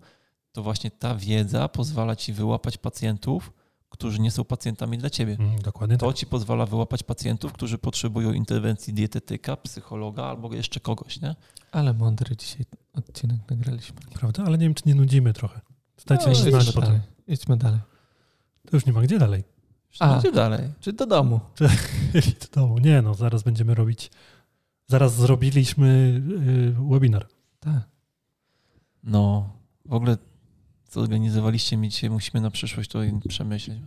to właśnie ta wiedza pozwala ci wyłapać pacjentów, którzy nie są pacjentami dla ciebie. Mm, Dokładnie To tak. ci pozwala wyłapać pacjentów, którzy potrzebują interwencji dietetyka, psychologa albo jeszcze kogoś, nie? Ale mądry dzisiaj odcinek nagraliśmy. Prawda? Ale nie wiem, czy nie nudzimy trochę. Dajcie No, mi znać idźmy potem. dalej. Idźmy dalej. To już nie ma gdzie dalej. A. Gdzie dalej? Czy do domu? *laughs* Idź do domu. Nie no, zaraz będziemy robić. Zaraz zrobiliśmy y, webinar. Tak. No, w ogóle zorganizowaliście mi dzisiaj, musimy na przyszłość to przemyśleć.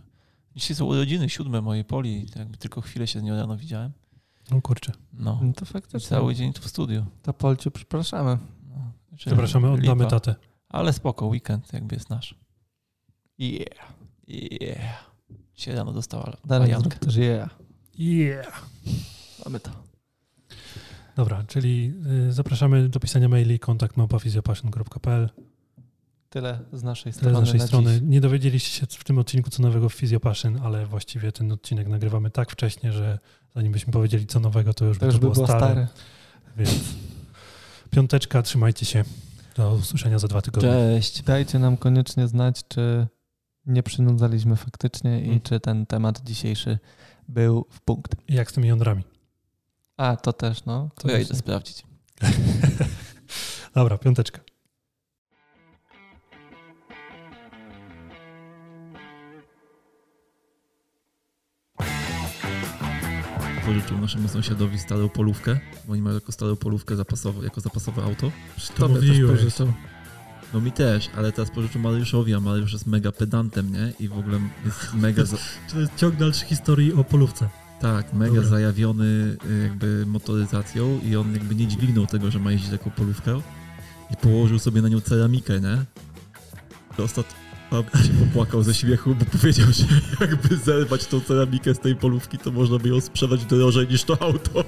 Dzisiaj są urodziny siódme mojej Poli, jakby tylko chwilę się z nią rano widziałem. No kurczę. No, No to faktycznie. cały dzień tu w studiu. To Polciu, przepraszamy. No, że Zapraszamy, oddamy lipa. tatę. Ale spoko, weekend jakby jest nasz. Yeah, yeah. Dzisiaj rano dostała Dalej bajankę. też yeah. Yeah. Mamy to. Dobra, czyli y, zapraszamy do pisania maili kontakt małpafizjopassion.pl Tyle z naszej Tyle strony. z naszej na strony. Dziś. Nie dowiedzieliście się w tym odcinku co nowego w Physiopassion, ale właściwie ten odcinek nagrywamy tak wcześnie, że zanim byśmy powiedzieli co nowego, to już To by już to by było, było stare. stare. Więc piąteczka, trzymajcie się. Do usłyszenia za dwa tygodnie. Cześć. Dajcie nam koniecznie znać, czy nie przynudzaliśmy faktycznie i Mm. czy ten temat dzisiejszy był w punkt. I Jak z tymi jądrami? A, to też, no. To ja idę sprawdzić. *laughs* Dobra, piąteczka. Pożyczył naszemu sąsiadowi starą polówkę, bo oni mają jako starą polówkę zapasową, jako zapasowe auto. To mówiłeś. No mi też, ale teraz pożyczył Mariuszowi, a Mariusz jest mega pedantem, nie? I w ogóle jest mega, za... *laughs* To jest ciąg dalszy historii o polówce. tak, mega Dobra. zajawiony y, jakby motoryzacją i on jakby nie dźwignął tego, że ma jeździć taką polówkę i położył sobie na nią ceramikę, nie? To ostatnio się popłakał ze śmiechu, bo powiedział, że jakby zerwać tą ceramikę z tej polówki, to można by ją sprzedać drożej niż to auto.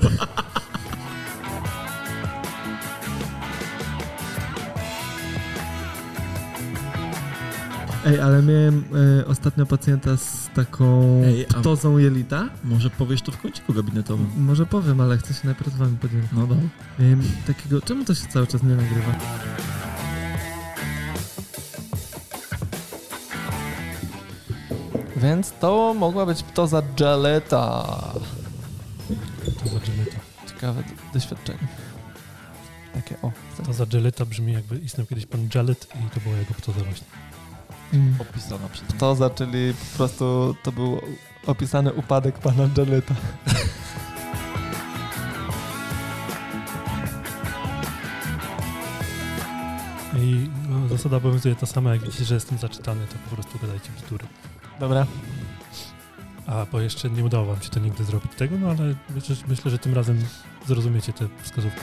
Ej, ale miałem e, ostatnio pacjenta z taką Ej, ptozą jelita. Może powiesz to w kąciku gabinetowym. Może powiem, ale chcę się najpierw z wami podzielić. No dobra. Miałem takiego... Czemu to się cały czas nie nagrywa? Więc to mogła być ptoza Jaleta. To za Geleta. Ciekawe do- doświadczenie. Takie o. To za Geleta brzmi jakby istniał kiedyś pan Jalet i to była jego ptoza właśnie. Mm. Opisana przez Ptoza, czyli po prostu to był opisany upadek pana Jaleta. I no, zasada obowiązuje ta sama, jak widzicie, że jestem zaczytany, to po prostu gadajcie bzdury. Dobra. A, bo jeszcze nie udało wam się to nigdy zrobić tego, no ale myślę, myślę że tym razem zrozumiecie te wskazówki.